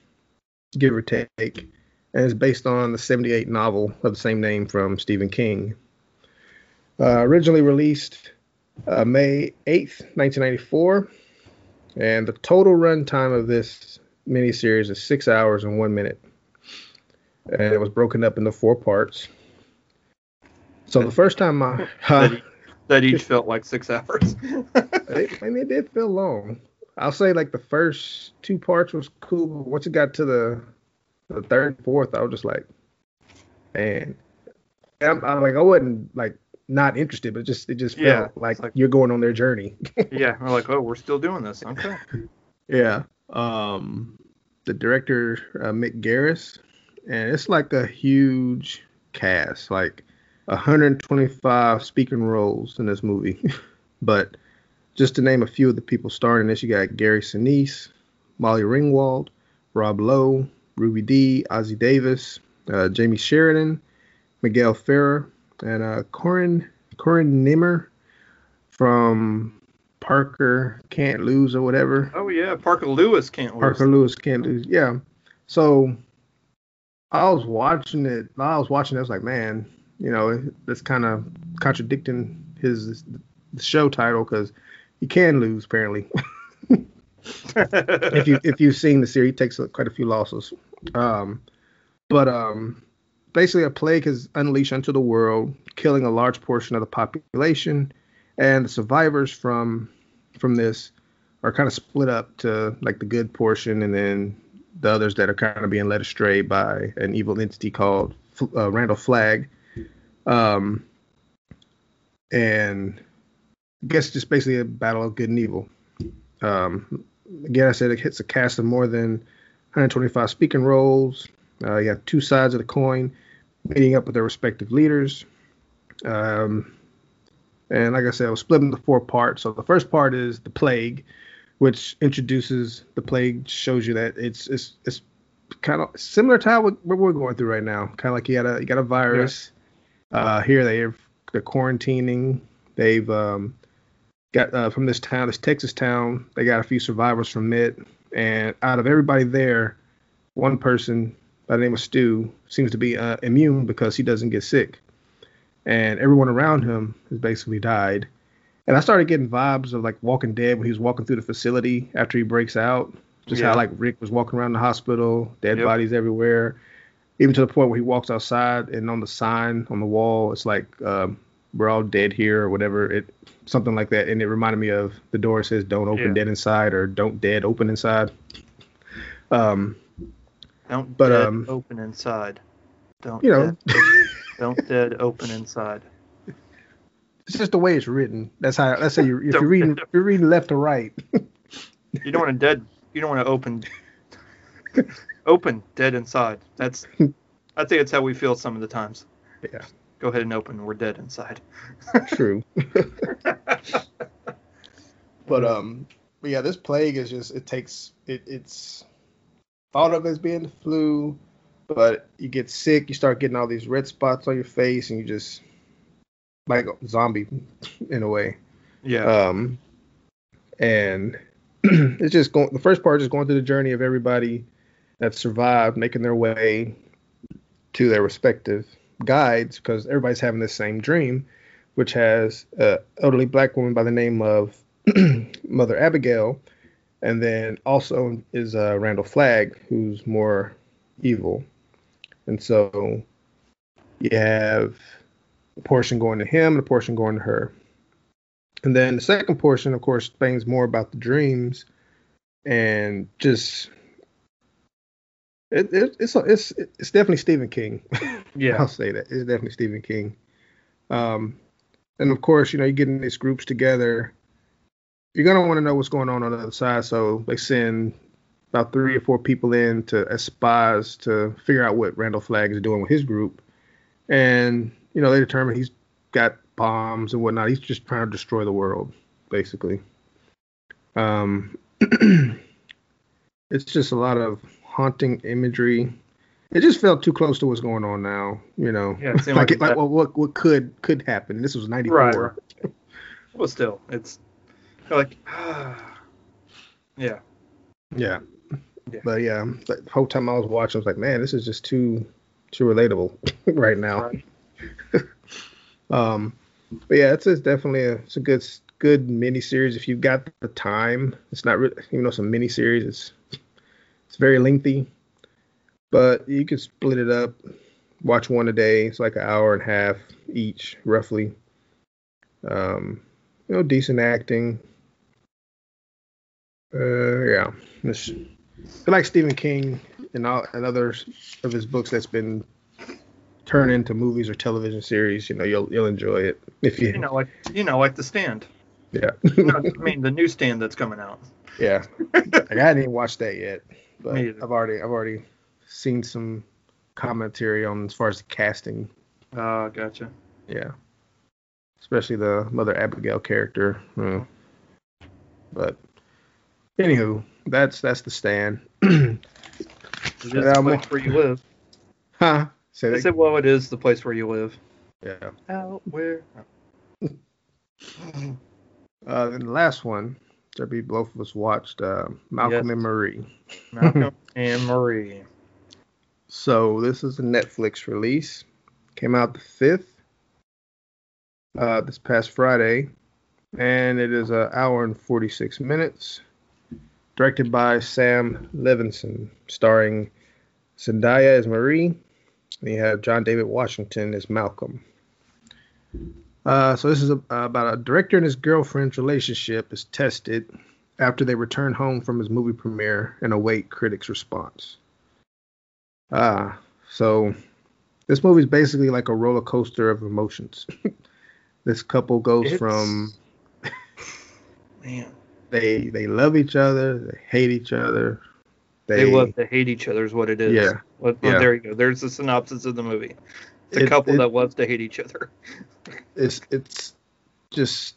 give or take, and it's based on the 78 novel of the same name from Stephen King. Uh, originally released uh, May 8th, 1994, and the total runtime of this miniseries is six hours and one minute, and it was broken up into four parts. So the first time I? That each felt like six hours. I mean, it did feel long. I'll say like the first two parts was cool, but once it got to the the third, and fourth, I was just like, man, I'm, I'm like I wasn't like not interested, but just it just felt Yeah, like, like- you're going on their journey. yeah. We're like, oh, we're still doing this. Okay. yeah. Um, the director uh, Mick Garris, and it's like a huge cast, like 125 speaking roles in this movie. but just to name a few of the people starring in this, you got Gary Sinise, Molly Ringwald, Rob Lowe, Ruby Dee, Ossie Davis, uh, Jamie Sheridan, Miguel Ferrer, and uh, Corin Corin Nemec from Parker Can't Lose or whatever. Oh yeah, Parker Lewis can't lose. Parker Lewis can't lose. Yeah. So I was watching it. I was watching it. I was like, man, you know, that's kind of contradicting his the show title because he can lose apparently. if you if you've seen the series, he takes quite a few losses. Um, but um, basically, a plague has unleashed onto the world, killing a large portion of the population, and the survivors from from this are kind of split up to like the good portion, and then the others that are kind of being led astray by an evil entity called uh, Randall Flagg. Um, and I guess just basically a battle of good and evil. Um, again, I said it hits a cast of more than 125 speaking roles. Uh, you have two sides of the coin meeting up with their respective leaders. Um, and like I said, it was split into four parts. So the first part is the plague, which introduces the plague, shows you that it's it's it's kind of similar to how what we're going through right now. Kind of like you got a you got a virus. Uh, here they are they're quarantining. They've um, got uh, from this town, this Texas town. They got a few survivors from it, and out of everybody there, one person by the name of Stu seems to be uh, immune because he doesn't get sick, and everyone around him has basically died. And I started getting vibes of like Walking Dead when he was walking through the facility after he breaks out. Just Yeah. how like Rick was walking around the hospital, dead Yep. bodies everywhere. Even to the point where he walks outside and on the sign on the wall, it's like um, "We're all dead here" or whatever. It something like that, and it reminded me of the door says "Don't open Yeah. dead inside" or "Don't dead open inside." Um, Don't But, dead um, open inside. Don't you know, dead, don't dead open inside. it's just the way it's written. That's how. That's how you. If you're reading, if you're reading left to right. You don't want to dead. You don't want to open. Open dead inside. That's. I think it's how we feel some of the times. Yeah. Go ahead and open. We're dead inside. True. but um, but yeah, this plague is just it takes it it's thought of as being the flu, but you get sick, you start getting all these red spots on your face, and you just like a zombie in a way. Yeah. Um, and it's just going. The first part is going through the journey of everybody that survived, making their way to their respective guides, because everybody's having this same dream, which has a elderly black woman by the name of Mother Abigail, and then also is uh, Randall Flagg, who's more evil, and so you have a portion going to him and a portion going to her. And then the second portion, of course, explains more about the dreams and just it, it, it's it's it's definitely Stephen King. yeah. I'll say that it's definitely Stephen King. Um, and of course, you know, you get in these groups together. You're gonna want to know what's going on on the other side, so they send about three or four people in to as spies to figure out what Randall Flagg is doing with his group. And you know, they determine he's got bombs and whatnot. He's just trying to destroy the world, basically. Um, it's just a lot of haunting imagery. It just felt too close to what's going on now. You know, Yeah, like like it, like that- what what could could happen. This was '94. Right, right. Well, still, it's like, yeah. Yeah. Yeah. But yeah, the whole time I was watching, I was like, man, this is just too too relatable right now. Right. Um, but yeah, it's, it's definitely a it's a good good mini series if you've got the time. It's not really, even though it's a mini series, it's it's very lengthy, but you can split it up, watch one a day. It's like an hour and a half each, roughly. Um, you know, decent acting. Uh, yeah, It's- I like Stephen King and all and others of his books that's been turned into movies or television series. You know, you'll you'll enjoy it if you, You know, like you know, like the stand. yeah No, I mean the new stand that's coming out. yeah. Like, I hadn't even watched that yet, but I've already I've already seen some commentary on as far as the casting. Oh, gotcha. Yeah, especially the Mother Abigail character. uh, but anywho, that's that's the stand. It is the place where you live. huh? Say I said, well, it is the place where you live. Yeah. Out where? Uh, then the last one, that we both of us watched, uh, Malcolm Yes. and Marie. Malcolm and Marie. So this is a Netflix release. Came out the fifth, uh, this past Friday, and it is an hour and forty six minutes. Directed by Sam Levinson, starring Zendaya as Marie, and you have John David Washington as Malcolm. Uh, so this is a, about a director and his girlfriend's relationship is tested after they return home from his movie premiere and await critics' response. Ah, so this movie is basically like a roller coaster of emotions. this couple goes It's- from Man, they they love each other, they hate each other, they, love to hate each other, is what it is. Yeah. Well, Yeah. there you go. There's the synopsis of the movie. A It- couple it- that loves to hate each other. it's it's just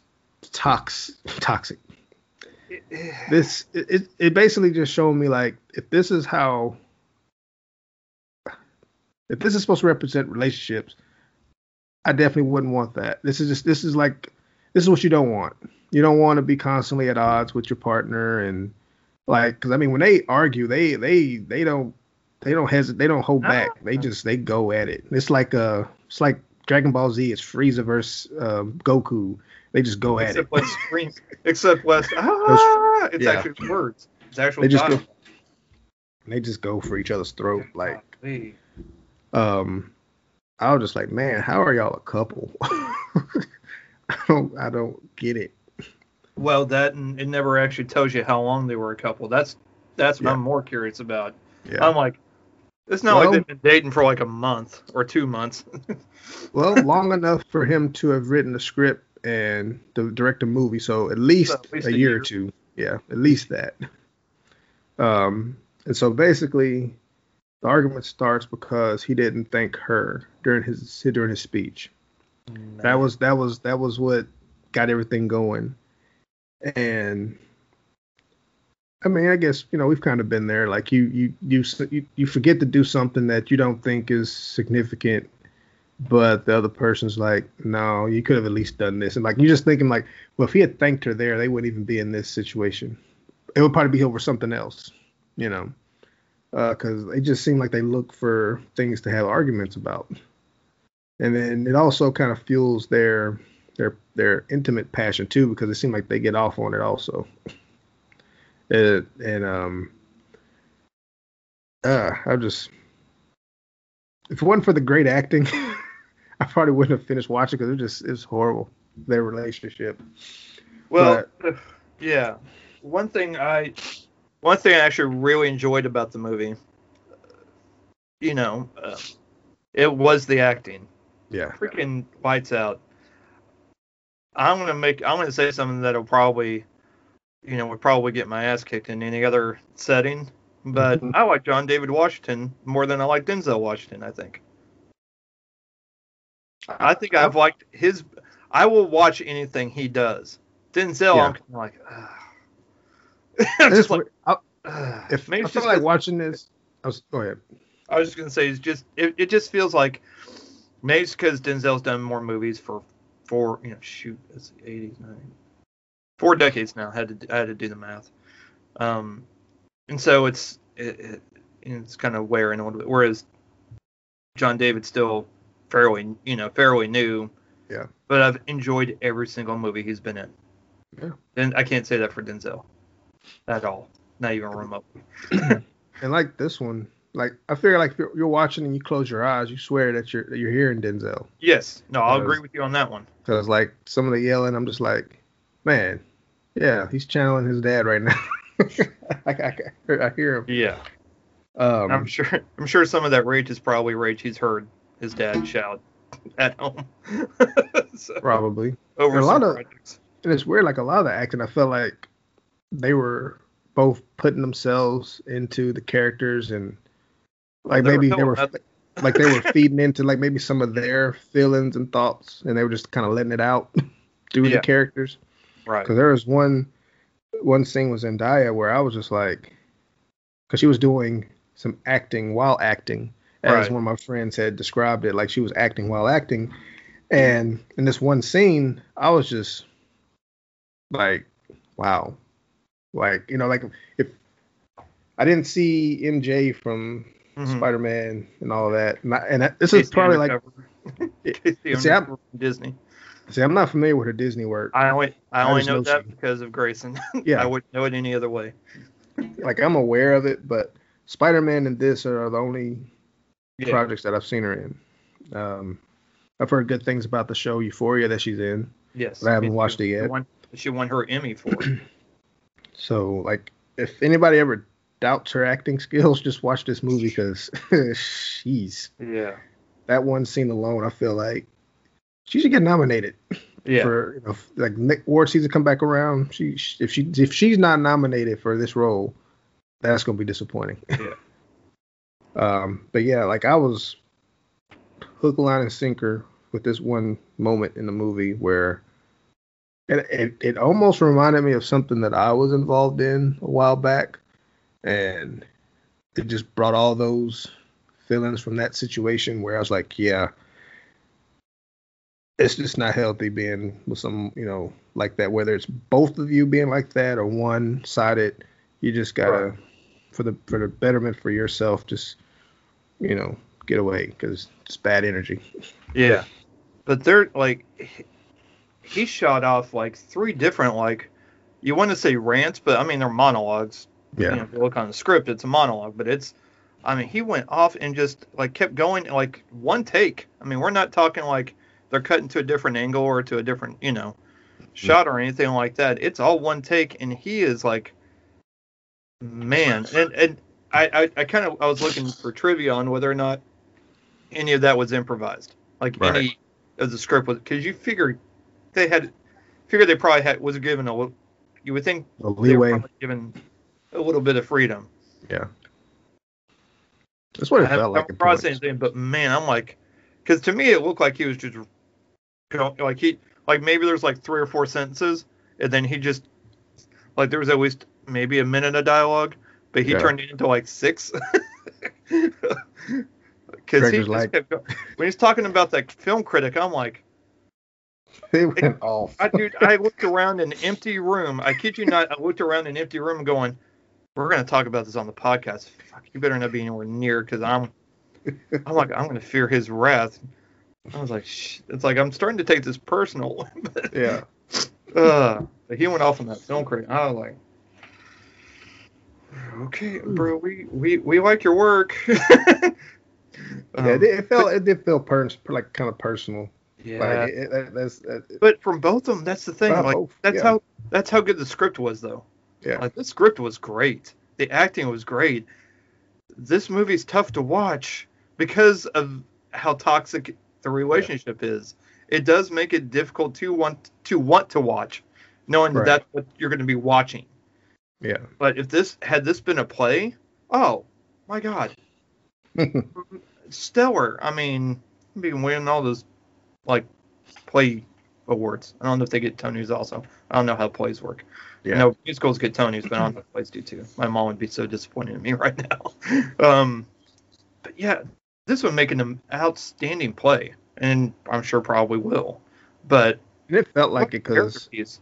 tox toxic. This it, it it basically just showed me like if this is how if this is supposed to represent relationships, I definitely wouldn't want that. This is just this is like this is what you don't want. You don't want to be constantly at odds with your partner and like because I mean when they argue they they they don't they don't hesitate they don't hold back they just they go at it. It's like uh it's like Dragon Ball Z. It's Frieza versus um, Goku. They just go at it. Except West scream. Except West. Ah, it's yeah. actually words. It's actual. They just go, they just go for each other's throat. Like um, I was just like, man, how are y'all a couple? I don't I don't get it. Well, that and it never actually tells you how long they were a couple. That's that's what Yeah. I'm more curious about. Yeah. I'm like, it's not Well- like they've been dating for like a month or two months. Well, long enough for him to have written the script and to direct a movie, so at least, So at least a, year, year. or two. Yeah, at least that. Um, and so basically, the argument starts because he didn't thank her during his during his speech. That was that was that was what got everything going. And I mean, I guess you know we've kind of been there. Like you you you you, forget to do something that you don't think is significant, but the other person's like, no, you could have at least done this. And like you're just thinking like, well, if he had thanked her there, they wouldn't even be in this situation. It would probably be over something else, you know, uh, because they just seem like they look for things to have arguments about and then it also kind of fuels their their their intimate passion too because it seems like they get off on it also it, and um uh i just if it wasn't for the great acting i probably wouldn't have finished watching because it just it's horrible their relationship Well, yeah. One thing I, one thing I actually really enjoyed about the movie, you know, uh, it was the acting. yeah Freaking lights out. I'm gonna make. I'm gonna say something that'll probably, you know, would probably get my ass kicked in any other setting. But Mhm. I like John David Washington more than I like Denzel Washington. I think. I think I've liked his. I will watch anything he does. Denzel, Yeah. I'm like. I'm just like. I, if maybe I feel just like watching this, I was go ahead. I was just gonna say it's just it, it just feels like maybe it's because Denzel's done more movies for four you know shoot it's the 80s 90s four decades now had to I had to do the math um and so it's it, it it's kind of wearing a little bit whereas John David's still fairly you know fairly new Yeah. but I've enjoyed every single movie he's been in Yeah. and I can't say that for Denzel at all not even remotely And like this one, like I figure like if you're, you're watching and you close your eyes, you swear that you're that you're hearing Denzel. yes no I'll agree with you on that one Cause like some of the yelling, I'm just like, man, yeah, he's channeling his dad right now. like I, I hear him. yeah Um, I'm sure. I'm sure some of that rage is probably rage he's heard his dad shout at home. So, probably. over And a lot some of- projects. And it's weird, like a lot of the acting, I felt like they were both putting themselves into the characters and like were maybe they were nothing. like they were feeding into like maybe some of their feelings and thoughts and they were just kind of letting it out through Yeah. the characters. Right. Because there was one one scene with Zendaya where I was just like, because she was doing some acting while acting, as Right. one of my friends had described it, like she was acting while acting. And in this one scene, I was just like, wow, like you know, like if I didn't see MJ from Mhm. Spider Man and all that, and, I, and I, this is probably like, Undercover. it- Casey see, I'm- from Disney. See, I'm not familiar with her Disney work. I only I I only know know that she- because of Grayson. Yeah. I wouldn't know it any other way. like I'm aware of it, but Spider Man and this are the only Yeah. projects that I've seen her in. Um, I've heard good things about the show Euphoria that she's in. Yes. But I haven't watched it yet. won, she won her Emmy for it. So, like, if anybody ever doubts her acting skills, just watch this movie because she's yeah. that one scene alone. I feel like she should get nominated Yeah. for you know, like Nick Ward season come back around. She if she if she's not nominated for this role, that's gonna be disappointing. Yeah. um, but yeah, like I was hook, line, and sinker with this one moment in the movie where it, it it almost reminded me of something that I was involved in a while back, and it just brought all those feelings from that situation where I was like, yeah, it's just not healthy being with some, you know, like that. Whether it's both of you being like that or one sided, you just gotta, Right. for the for the betterment for yourself, just you know, get away because it's bad energy. Yeah, but they're like, he- shot off like three different like, you want to say rants, but I mean they're monologues. You know, if you look on the script, it's a monologue, but it's, I mean, he went off and just like kept going like one take. I mean, we're not talking like they're cutting to a different angle or to a different, you know, mm-hmm. shot or anything like that. It's all one take, and he is like, man, and and I I, I kind of I was looking for trivia on whether or not any of that was improvised, like Right. any of the script was, because you figure they had, figure they probably had was given a, little- you would think A leeway. given a little bit of freedom. Yeah. That's what it I felt like. across points. but man, I'm like, because to me it looked like he was just like he like maybe there's like three or four sentences, and then he just like there was at least maybe a minute of dialogue, but he Yeah. turned it into like six. Because he like- kept when he's talking about that film critic, I'm like, went off. I, dude, I looked around an empty room. I kid you not, I looked around an empty room going, we're going to talk about this on the podcast. Fuck, you better not be anywhere near because I'm, I'm like, I'm going to fear his wrath. I was like, Shh. it's like I'm starting to take this personal. but, yeah. uh, he went off on that film critic. I was like, okay, bro, we we, we like your work. Yeah, it, Um, it felt it did feel pers- like kind of personal. yeah. Like it, it, that's that, But from both of them, that's the thing. Like that's yeah. how that's how good the script was, though. Yeah. Like the script was great. The acting was great. This movie's tough to watch because of how toxic the relationship is. It does make it difficult to want to want to watch, knowing that that's what you're going to be watching. yeah. But if this had this been a play, oh my god, stellar. I mean, be winning all those like play awards. I don't know if they get Tonys also. I don't know how plays work. Yeah. You know, musicals get Tonys, but on the plays do too. My mom would be so disappointed in me right now. um, but yeah, this would make an outstanding play, and I'm sure probably will. But and it felt like it because because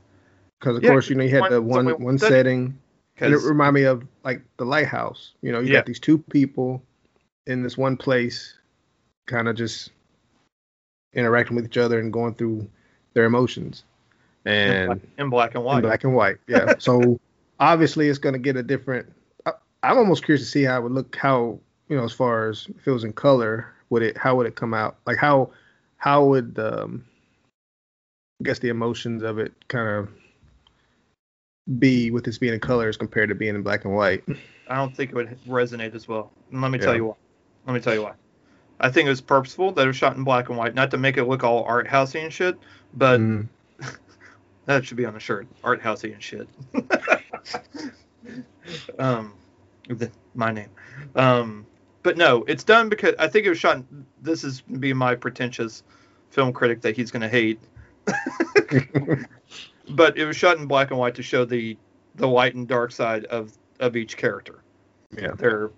of yeah, course you know you had the one one setting. And it reminded me of like the lighthouse. You know, you yeah. got these two people in this one place, kind of just interacting with each other and going through their emotions. And in black, in black and white. In black and white, yeah. so obviously it's going to get a different. I, I'm almost curious to see how it would look. How you know, as far as if it was in color, would it? How would it come out? Like how how would um, I guess the emotions of it kind of be with this being in color as compared to being in black and white? I don't think it would resonate as well. And let me yeah. tell you why. Let me tell you why. I think it was purposeful that it was shot in black and white, not to make it look all art housey and shit, but mm. that should be on the shirt, art housey and shit. um, the, my name. Um, but no, it's done because I think it was shot. This is be my pretentious film critic that he's going to hate. but it was shot in black and white to show the the light and dark side of of each character. Yeah, they're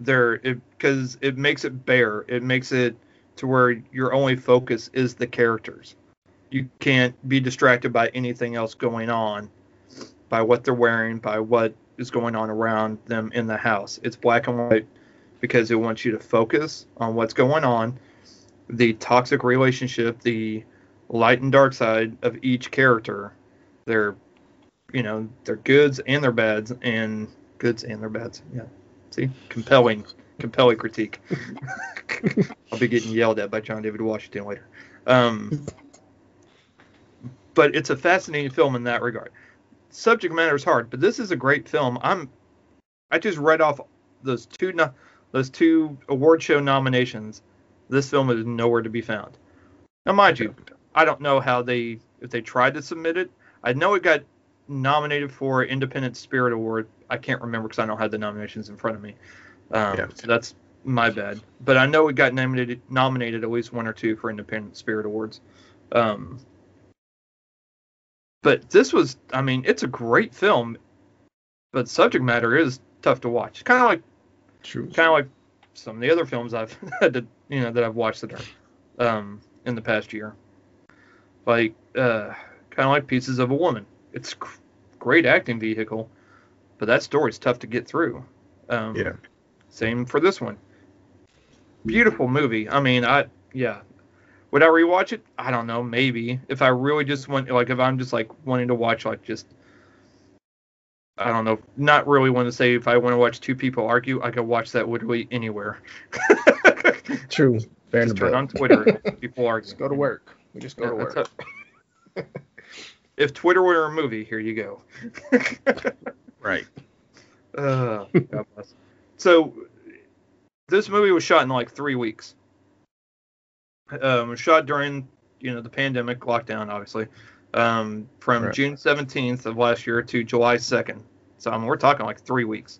they're because it, it makes it bare. It makes it to where your only focus is the characters. You can't be distracted by anything else going on, by what they're wearing, by what is going on around them in the house. It's black and white because it wants you to focus on what's going on, the toxic relationship, the light and dark side of each character. Their, you know, their goods and their bads, and goods and their bads. Yeah. See, compelling, compelling critique. I'll be getting yelled at by John David Washington later. Um, but it's a fascinating film in that regard. Subject matter is hard, but this is a great film. I'm, I just read off those two no, those two award show nominations. This film is nowhere to be found. Now, mind you, I don't know how they if they tried to submit it. I know it got nominated for Independent Spirit Award. I can't remember because I don't have the nominations in front of me. Um, yeah. So that's my bad. But I know it got nominated nominated at least one or two for Independent Spirit Awards. Um, but this was, I mean, it's a great film, but subject matter is tough to watch. Kind of like, True. Kind of like some of the other films I've had to, you know, that I've watched that are um, in the past year. Like, uh, kind of like Pieces of a Woman. It's great acting vehicle, but that story's tough to get through. Um, yeah. Same for this one. Beautiful movie. I mean, I yeah. Would I rewatch it? I don't know. Maybe if I really just want, like, if I'm just like wanting to watch, like, just I don't know, not really want to say if I want to watch two people argue, I could watch that literally anywhere. True. Fair just turn on Twitter, people argue. Just go to work. We just go yeah, to work. if Twitter were a movie, here you go. right. Uh, God bless. So this movie was shot in like three weeks. Um, shot during you know the pandemic lockdown, obviously, um, from right. June 17th of last year to July 2nd. So I mean, we're talking like three weeks.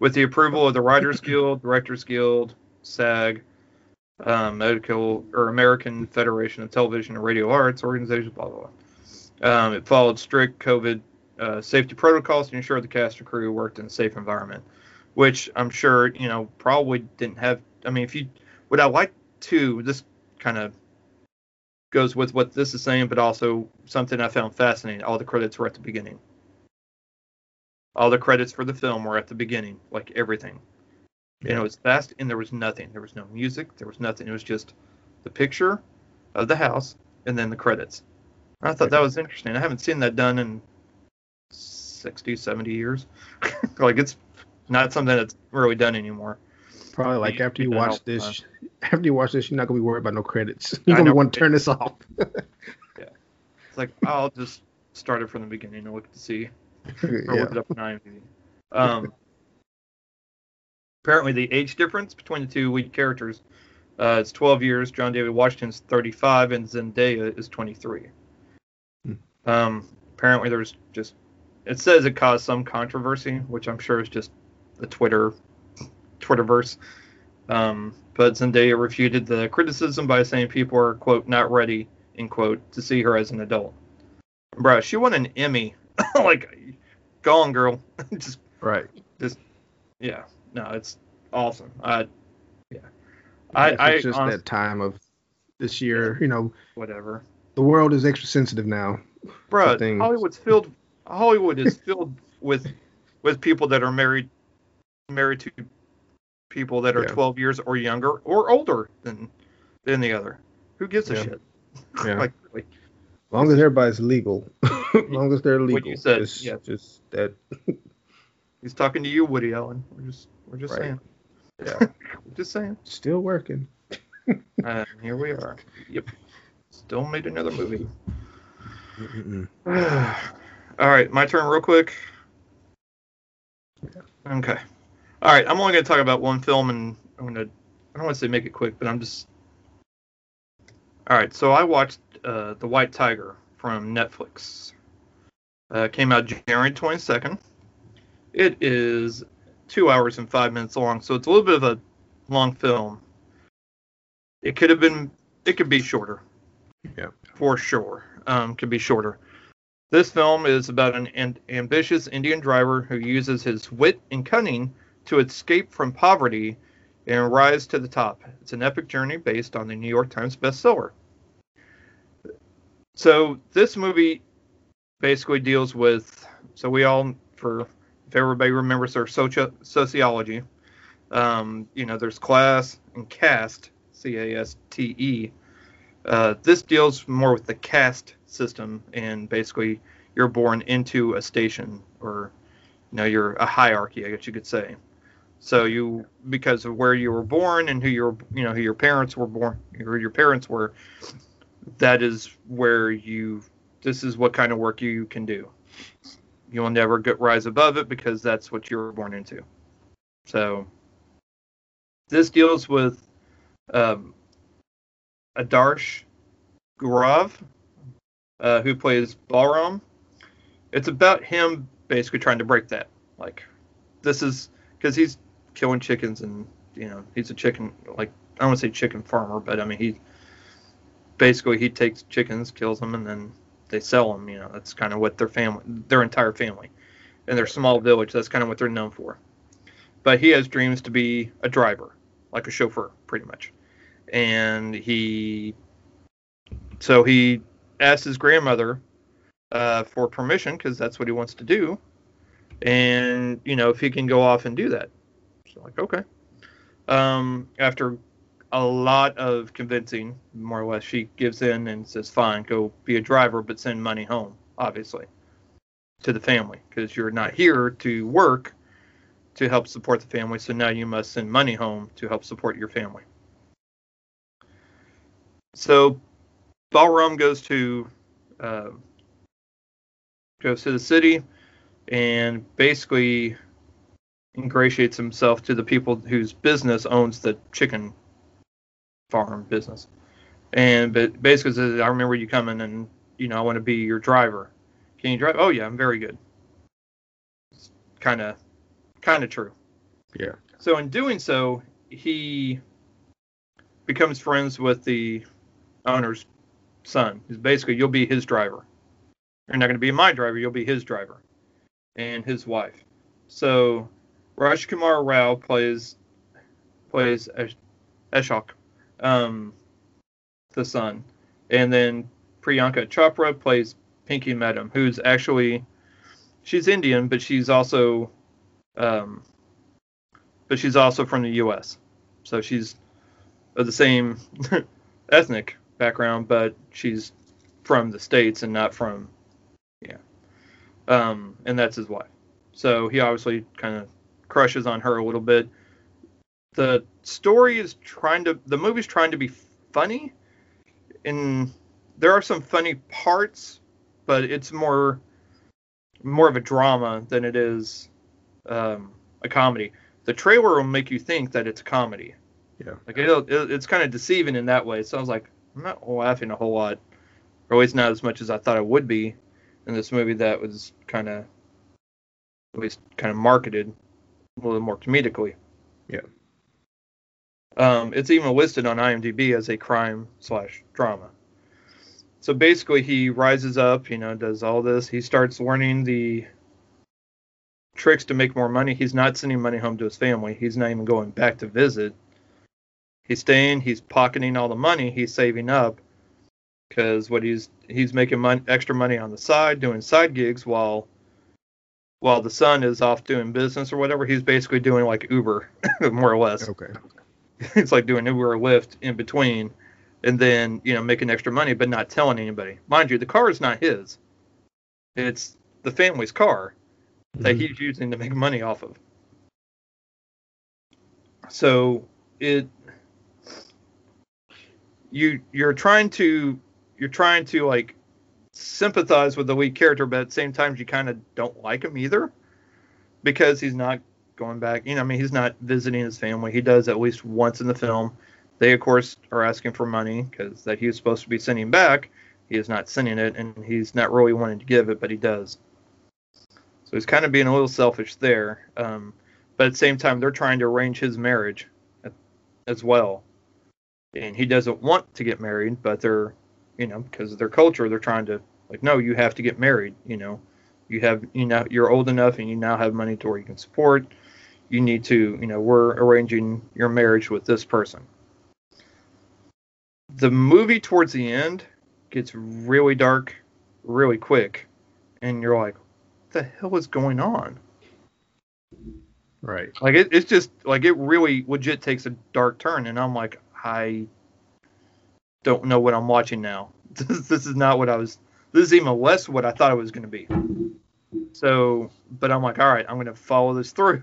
With the approval of the Writers Guild, Directors Guild, SAG, um, Medical or American Federation of Television and Radio Arts organization, blah blah blah. Um, it followed strict COVID uh, safety protocols to ensure the cast and crew worked in a safe environment, which I'm sure you know probably didn't have. I mean, if you would I like to this kind of goes with what this is saying, but also something I found fascinating. All the credits were at the beginning. All the credits for the film were at the beginning, like everything. Yeah. And it was fast, and there was nothing. There was no music. There was nothing. It was just the picture of the house and then the credits. I thought that was interesting. I haven't seen that done in 60, 70 years. like it's not something that's really done anymore. Probably like after you watch this, after you watch this, you're not gonna be worried about no credits. You're gonna want to turn this off. yeah, it's like I'll just start it from the beginning and look to see, or yeah. look it up on IMDb. Um, apparently the age difference between the two lead characters uh, is 12 years. John David Washington's 35 and Zendaya is 23. Hmm. Um, apparently there's just it says it caused some controversy, which I'm sure is just the Twitter Twitterverse. Um, but Zendaya refuted the criticism by saying people are quote not ready end quote to see her as an adult. Bruh, she won an Emmy like, go on, girl. just Right. Just yeah. No, it's awesome. I yeah. I It's just that time of this year. You know, whatever. the world is extra sensitive now. Things. Hollywood's filled. Hollywood is filled with with people that are married married to people that are Yeah. 12 years or younger or older than than the other. Who gives a Yeah. shit? Yeah. like really. As long as everybody's legal. as long as they're legal. What you said, Just, yeah. just that. He's talking to you, Woody Allen. We're just we're just Right. saying. Yeah. We're just saying. Still working. And here we are. Yep. Still made another movie. All right, my turn, real quick. Okay. All right, I'm only going to talk about one film, and I'm going to. I don't want to say make it quick, but I'm just. All right, so I watched uh, The White Tiger from Netflix. Uh, came out January 22nd. It is two hours and five minutes long, so it's a little bit of a long film. It could have been. It could be shorter. Yeah. For sure, um, could be shorter. This film is about an am- ambitious Indian driver who uses his wit and cunning to escape from poverty and rise to the top. It's an epic journey based on the New York Times bestseller. So this movie basically deals with so we all for if everybody remembers their socio- sociology, um, you know, there's class and caste, C A S T E. Uh, this deals more with the caste system, and basically you're born into a station, or you know, you're a hierarchy, I guess you could say. So you, because of where you were born and who your, you know, who your parents were born, or your parents were, that is where you. This is what kind of work you can do. You will never get rise above it because that's what you were born into. So this deals with um, Adarsh Gaurav, uh, who plays Balram. It's about him basically trying to break that. Like, this is because he's killing chickens and, you know, he's a chicken, like, I don't want to say chicken farmer, but I mean, he basically he takes chickens, kills them, and then they sell them. You know, that's kind of what their family, their entire family, in their small village, that's kind of what they're known for. But he has dreams to be a driver, like a chauffeur, pretty much. And he so he asked his grandmother uh, for permission because that's what he wants to do, and you know if he can go off and do that. So like okay. Um, after a lot of convincing, more or less, she gives in and says, "Fine, go be a driver, but send money home, obviously, to the family because you're not here to work to help support the family. So now you must send money home to help support your family." So Balram goes to uh, goes to the city and basically ingratiates himself to the people whose business owns the chicken farm business. And but basically says, I remember you coming and you know I want to be your driver. Can you drive? Oh yeah, I'm very good. Kind of, kind of true. Yeah. So in doing so, he becomes friends with the owner's son. He's basically you'll be his driver. You're not going to be my driver. You'll be his driver, and his wife. So Rajkummar Rao plays plays Ash- Ashok, um, the son, and then Priyanka Chopra plays Pinky Madam, who's actually she's Indian, but she's also um, but she's also from the U.S. So she's of the same ethnic background, but she's from the states and not from yeah. Um, and that's his wife. So he obviously kind of crushes on her a little bit. The story is trying to the movie's trying to be funny, and there are some funny parts, but it's more more of a drama than it is um, a comedy. The trailer will make you think that it's a comedy. Yeah. Like it, it, it's kind of deceiving in that way. So I was like, I'm not laughing a whole lot, or at least not as much as I thought I would be in this movie that was kind of at least kind of marketed a little more comedically. Yeah. Um, it's even listed on IMDb as a crime slash drama. so basically he rises up, you know, does all this. He starts learning the tricks to make more money. He's not sending money home to his family. He's not even going back to visit. He's staying. He's pocketing all the money he's saving up because what he's he's making money, extra money on the side, doing side gigs while while the son is off doing business or whatever. He's basically doing like Uber, more or less. Okay. it's like doing Uber or Lyft in between, and then you know making extra money, but not telling anybody. Mind you, the car is not his; it's the family's car that Mhm. he's using to make money off of. So it you you're trying to you're trying to like sympathize with the lead character, but at the same time you kind of don't like him either because he's not going back. You know, I mean, he's not visiting his family. He does at least once in the film. They of course are asking for money because that he was supposed to be sending back. He is not sending it, and he's not really wanting to give it, but he does. So he's kind of being a little selfish there. Um, but at the same time, they're trying to arrange his marriage as well. And he doesn't want to get married, but they're, you know, because of their culture, they're trying to, like, no, you have to get married. You know, you have, you know, you're old enough and you now have money to where you can support. You need to, you know, we're arranging your marriage with this person. The movie towards the end gets really dark really quick. And you're like, what the hell is going on? Right. Like it, it's just like it really legit takes a dark turn, and I'm like, I don't know what I'm watching now. This, this is not what I was. This is even less what I thought it was going to be. So, but I'm like, all right, I'm going to follow this through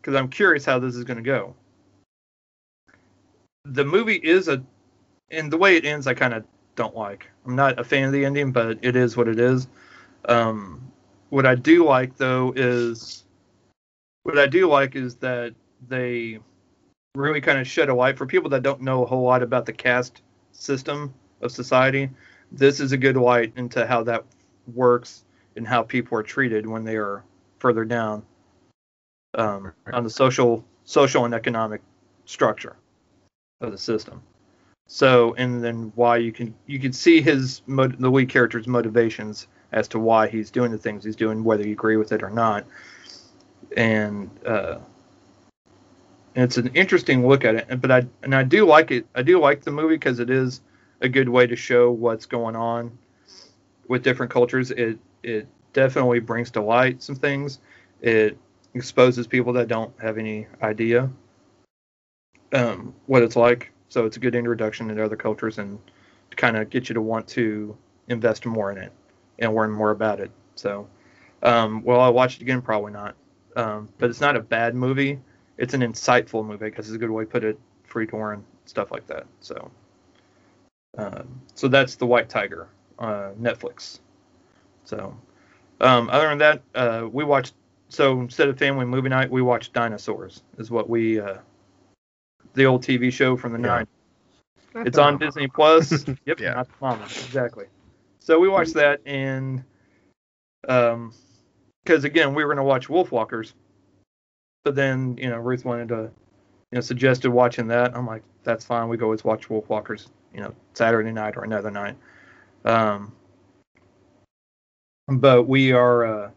because I'm curious how this is going to go. The movie is a, and the way it ends, I kind of don't like. I'm not a fan of the ending, but it is what it is. Um, what I do like though is what I do like is that they really kind of shed a light for people that don't know a whole lot about the caste system of society. This is a good light into how that works and how people are treated when they are further down um, on the social, social and economic structure of the system. So, and then why you can you can see his the lead character's motivations as to why he's doing the things he's doing, whether you agree with it or not and uh, and it's an interesting look at it. But I and I do like it. I do like the movie because it is a good way to show what's going on with different cultures. It it definitely brings to light some things. It exposes people that don't have any idea um, what it's like. So it's a good introduction into other cultures and to kind of get you to want to invest more in it and learn more about it. So, um, will I watch it again? Probably not. Um, but it's not a bad movie. It's an insightful movie because it's a good way to put it, free torn stuff like that. So, um, so that's the White Tiger, uh, Netflix. So, um, other than that, uh, we watched. So instead of family movie night, we watched Dinosaurs. Is what we, uh, the old TV show from the Yeah. 90s. It's on Disney Plus. yep, Yeah. not the mama, exactly. So we watched that, and um, because again, we were gonna watch Wolfwalkers, but then you know Ruth wanted to, you know, suggested watching that. I'm like, that's fine. We go always watch Wolfwalkers. you know, Saturday night or another night. Um, but we are, uh,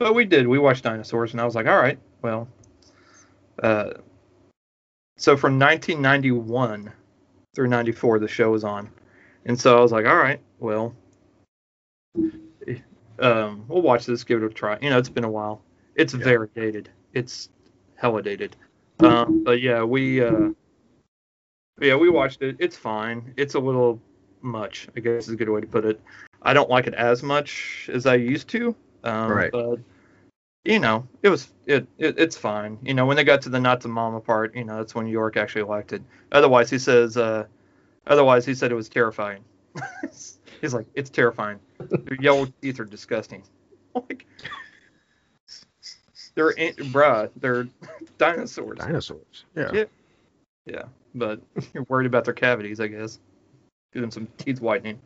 but we did. We watched Dinosaurs, and I was like, all right, well, uh, so from 1991 through 94, the show was on, and so I was like, all right, well, um, we'll watch this, give it a try. You know, it's been a while. It's Yeah. very dated. It's hella dated. Um, but yeah, we uh, yeah we watched it. It's fine. It's a little much, I guess is a good way to put it. I don't like it as much as I used to. Um, Right. But you know, it was it, it it's fine. You know, when they got to the not the mama part, you know, that's when York actually liked it. Otherwise, he says. Uh, otherwise, he said it was terrifying. He's like, it's terrifying. Their yellow teeth are disgusting. Like, they're in- bruh, they're dinosaurs. Dinosaurs. Yeah. Yeah. Yeah, but you're worried about their cavities, I guess. Do them some teeth whitening.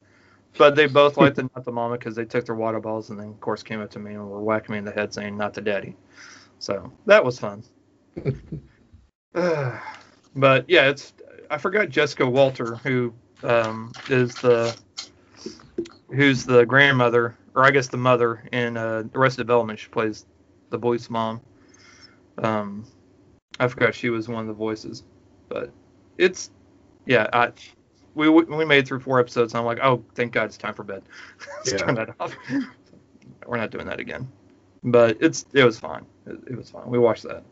But they both liked the not the mama because they took their water balls and then, of course, came up to me and were whacking me in the head saying, not the daddy. So that was fun. but yeah, it's I forgot Jessica Walter, who um, is the who's the grandmother, or I guess the mother in uh, Arrested Development. She plays the boy's mom. Um, I forgot she was one of the voices, but it's yeah. I we we made it through four episodes, and I'm like, oh, thank God, it's time for bed. Let's Yeah. turn that off. We're not doing that again. But it's it was fine. It, it was fine. We watched that.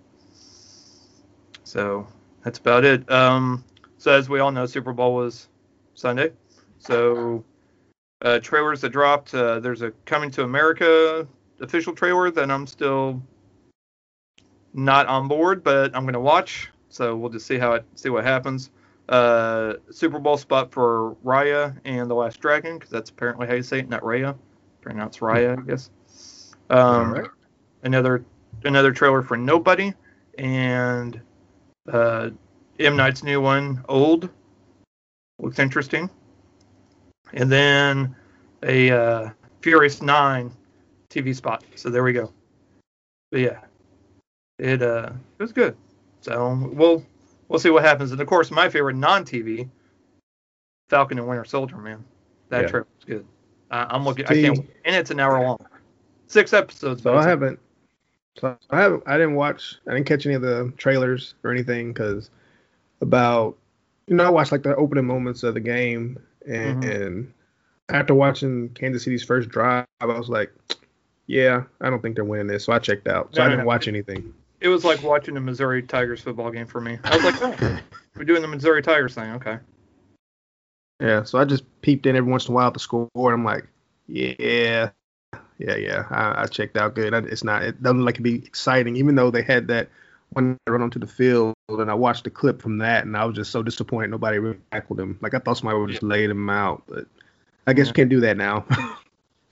So that's about it. Um, so as we all know, Super Bowl was Sunday. So uh, trailers that dropped. Uh, there's a Coming to America official trailer that I'm still not on board, but I'm gonna watch. So we'll just see how it see what happens. Uh, Super Bowl spot for Raya and the Last Dragon, because that's apparently how you say it, not Raya. Pronounced Raya, I guess. Um, Alright. Another another trailer for Nobody, and uh, M Night's new one, Old, looks interesting. And then a uh, Furious Nine TV spot. So there we go. But yeah, it uh it was good. So we'll we'll see what happens. And of course, my favorite non-TV, Falcon and Winter Soldier, man. That Yeah. trailer was good. Uh, I'm looking. I can't. See- And it's an hour long. Six episodes. So I haven't. So I haven't. I didn't watch. I didn't catch any of the trailers or anything because about you know I watched like the opening moments of the game and, Mhm. and after watching Kansas City's first drive, I was like, yeah, I don't think they're winning this. So I checked out. So No, I didn't no. watch anything. It was like watching the Missouri Tigers football game for me. I was like, oh, we're doing the Missouri Tigers thing. Okay. Yeah. So I just peeped in every once in a while at the score and I'm like, yeah, yeah, yeah. I, I checked out good. I, it's not. It doesn't like to be exciting, even though they had that when they run onto the field and I watched the clip from that and I was just so disappointed nobody really tackled him. Like I thought somebody would just laid him out, but I guess Yeah. you can't do that now.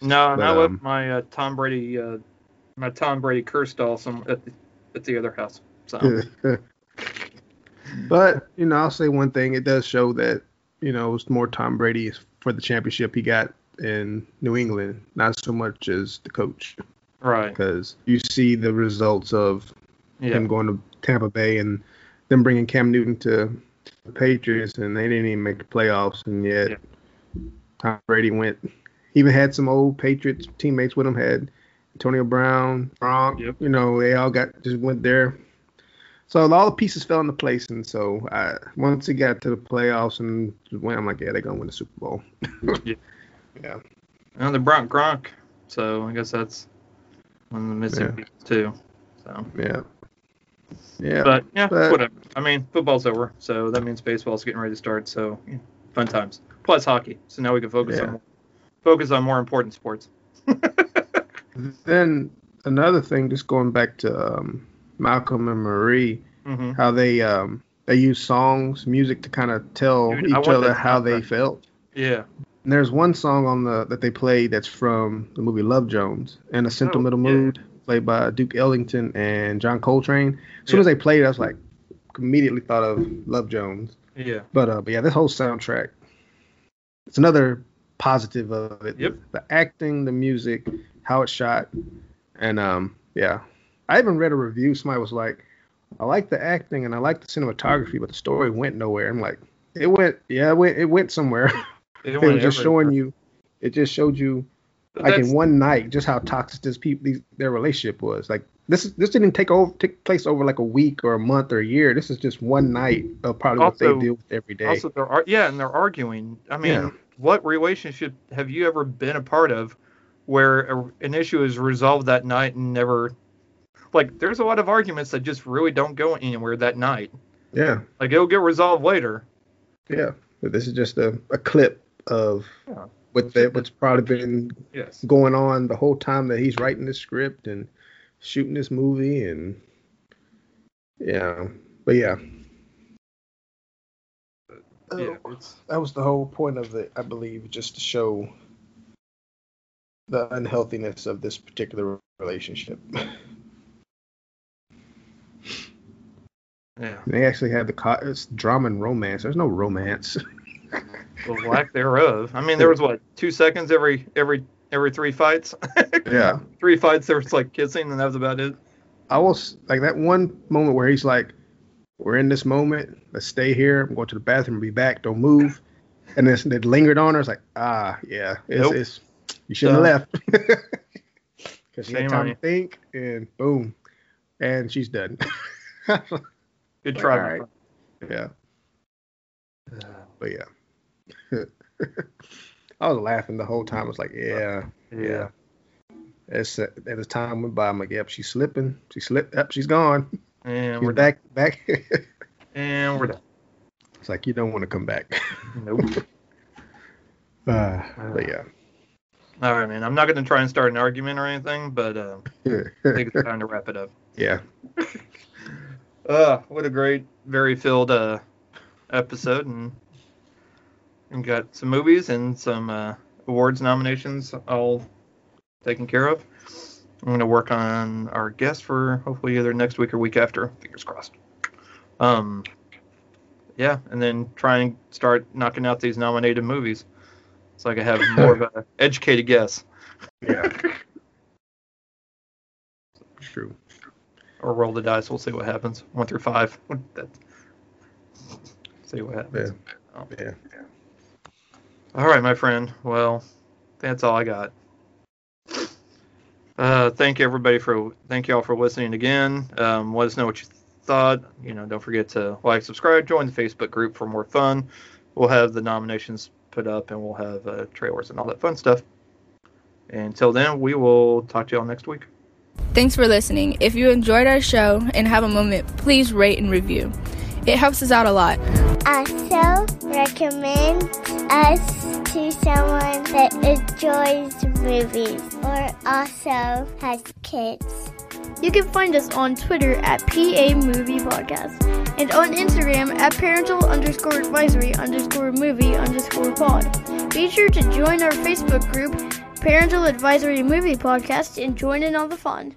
No, But, not um, with my uh, Tom Brady, uh, my Tom Brady curse doll some at the, at the other house. So but you know, I'll say one thing: it does show that you know it's more Tom Brady for the championship he got in New England, not so much as the coach, right, because you see the results of yeah, him going to Tampa Bay and them bringing Cam Newton to the Patriots, and they didn't even make the playoffs, and yet Yeah. Tom Brady went. He even had some old Patriots teammates with him. Had Antonio Brown, Gronk. Yep. You know, they all got just went there. So all the pieces fell into place, and so I, once he got to the playoffs and went, I'm like, yeah, they're gonna win the Super Bowl. Yeah. yeah. and the Bronk Gronk. So I guess that's one of the missing Yeah. pieces too. So, Yeah. Yeah. but yeah, but- whatever. I mean, football's over, so that means baseball's getting ready to start. So yeah, fun times. Plus hockey. So now we can focus Yeah. on focus on more important sports. Then another thing, just going back to um, Malcolm and Marie, hmm how they um, they use songs, music to kind of tell Dude, each other how they felt. Yeah. And there's one song on the that they played that's from the movie Love Jones, and a Sentimental Oh, yeah. Mood," played by Duke Ellington and John Coltrane. As soon Yeah. as they played, I was like, immediately thought of Love Jones. Yeah. But uh, but yeah, this whole soundtrack, it's another positive of it. Yep. The acting, the music, how it's shot, and um, yeah. I even read a review. Somebody was like, "I like the acting and I like the cinematography, but the story went nowhere." I'm like, "It went, yeah, it went, it went somewhere." It, it went was just showing you. It just showed you, But like in one night, just how toxic this people, these, their relationship was. Like this, this didn't take over, take place over like a week or a month or a year. This is just one night of probably what they deal with every day. Also, they're yeah, and they're arguing. I mean, Yeah. what relationship have you ever been a part of where a, an issue is resolved that night and never? Like, there's a lot of arguments that just really don't go anywhere that night. yeah. Like, it'll get resolved later. Yeah, but this is just a, a clip of Yeah. what that what's probably been Yes. going on the whole time that he's writing this script and shooting this movie and yeah, but yeah, uh, Yeah. It's, that was the whole point of it, I believe, just to show the unhealthiness of this particular relationship. yeah. they actually had the co- it's drama and romance. There's no romance. The lack thereof. I mean, there was what two seconds every every every three fights. yeah. three fights. There was like kissing, and that was about it. I was like that one moment where he's like, "We're in this moment. Let's stay here. I'm going to the bathroom. Be back. Don't move." and this it lingered on her. It's like, ah, yeah, it's, Nope. it's you shouldn't have left. Because she had on time you. to think, and boom, and she's done. Good try. all right. yeah, friend. but yeah. I was laughing the whole time. I was like, yeah, Yeah. As uh, as time went by, I'm like, yep, she's slipping. She slipped. Yep, she's gone. And She's we're done. back. Back. And we're done. It's like you don't want to come back. Nope. Uh, but yeah. All right, man. I'm not going to try and start an argument or anything, but uh, I think it's time to wrap it up. yeah. Uh, what a great, very filled uh, episode, and and got some movies and some uh, awards nominations all taken care of. I'm going to work on our guest for hopefully either next week or week after. Fingers crossed. Um, yeah, and then try and start knocking out these nominated movies, so I can have more of an educated guess. Yeah. True. or roll the dice. We'll see what happens. One through five. That- see what happens. Oh. Yeah. All right, my friend. Well, that's all I got. Uh, thank you everybody for thank you all for listening again. Um, let us know what you thought. You know, don't forget to like, subscribe, join the Facebook group for more fun. We'll have the nominations put up, and we'll have uh, trailers and all that fun stuff. Until then, we will talk to y'all next week. Thanks for listening. If you enjoyed our show and have a moment, please rate and review. It helps us out a lot. Also, recommend us to someone that enjoys movies or also has kids. You can find us on Twitter at PA Movie Podcast and on Instagram at parental underscore advisory underscore movie underscore pod. Be sure to join our Facebook group, Parental Advisory Movie Podcast, and join in on the fun.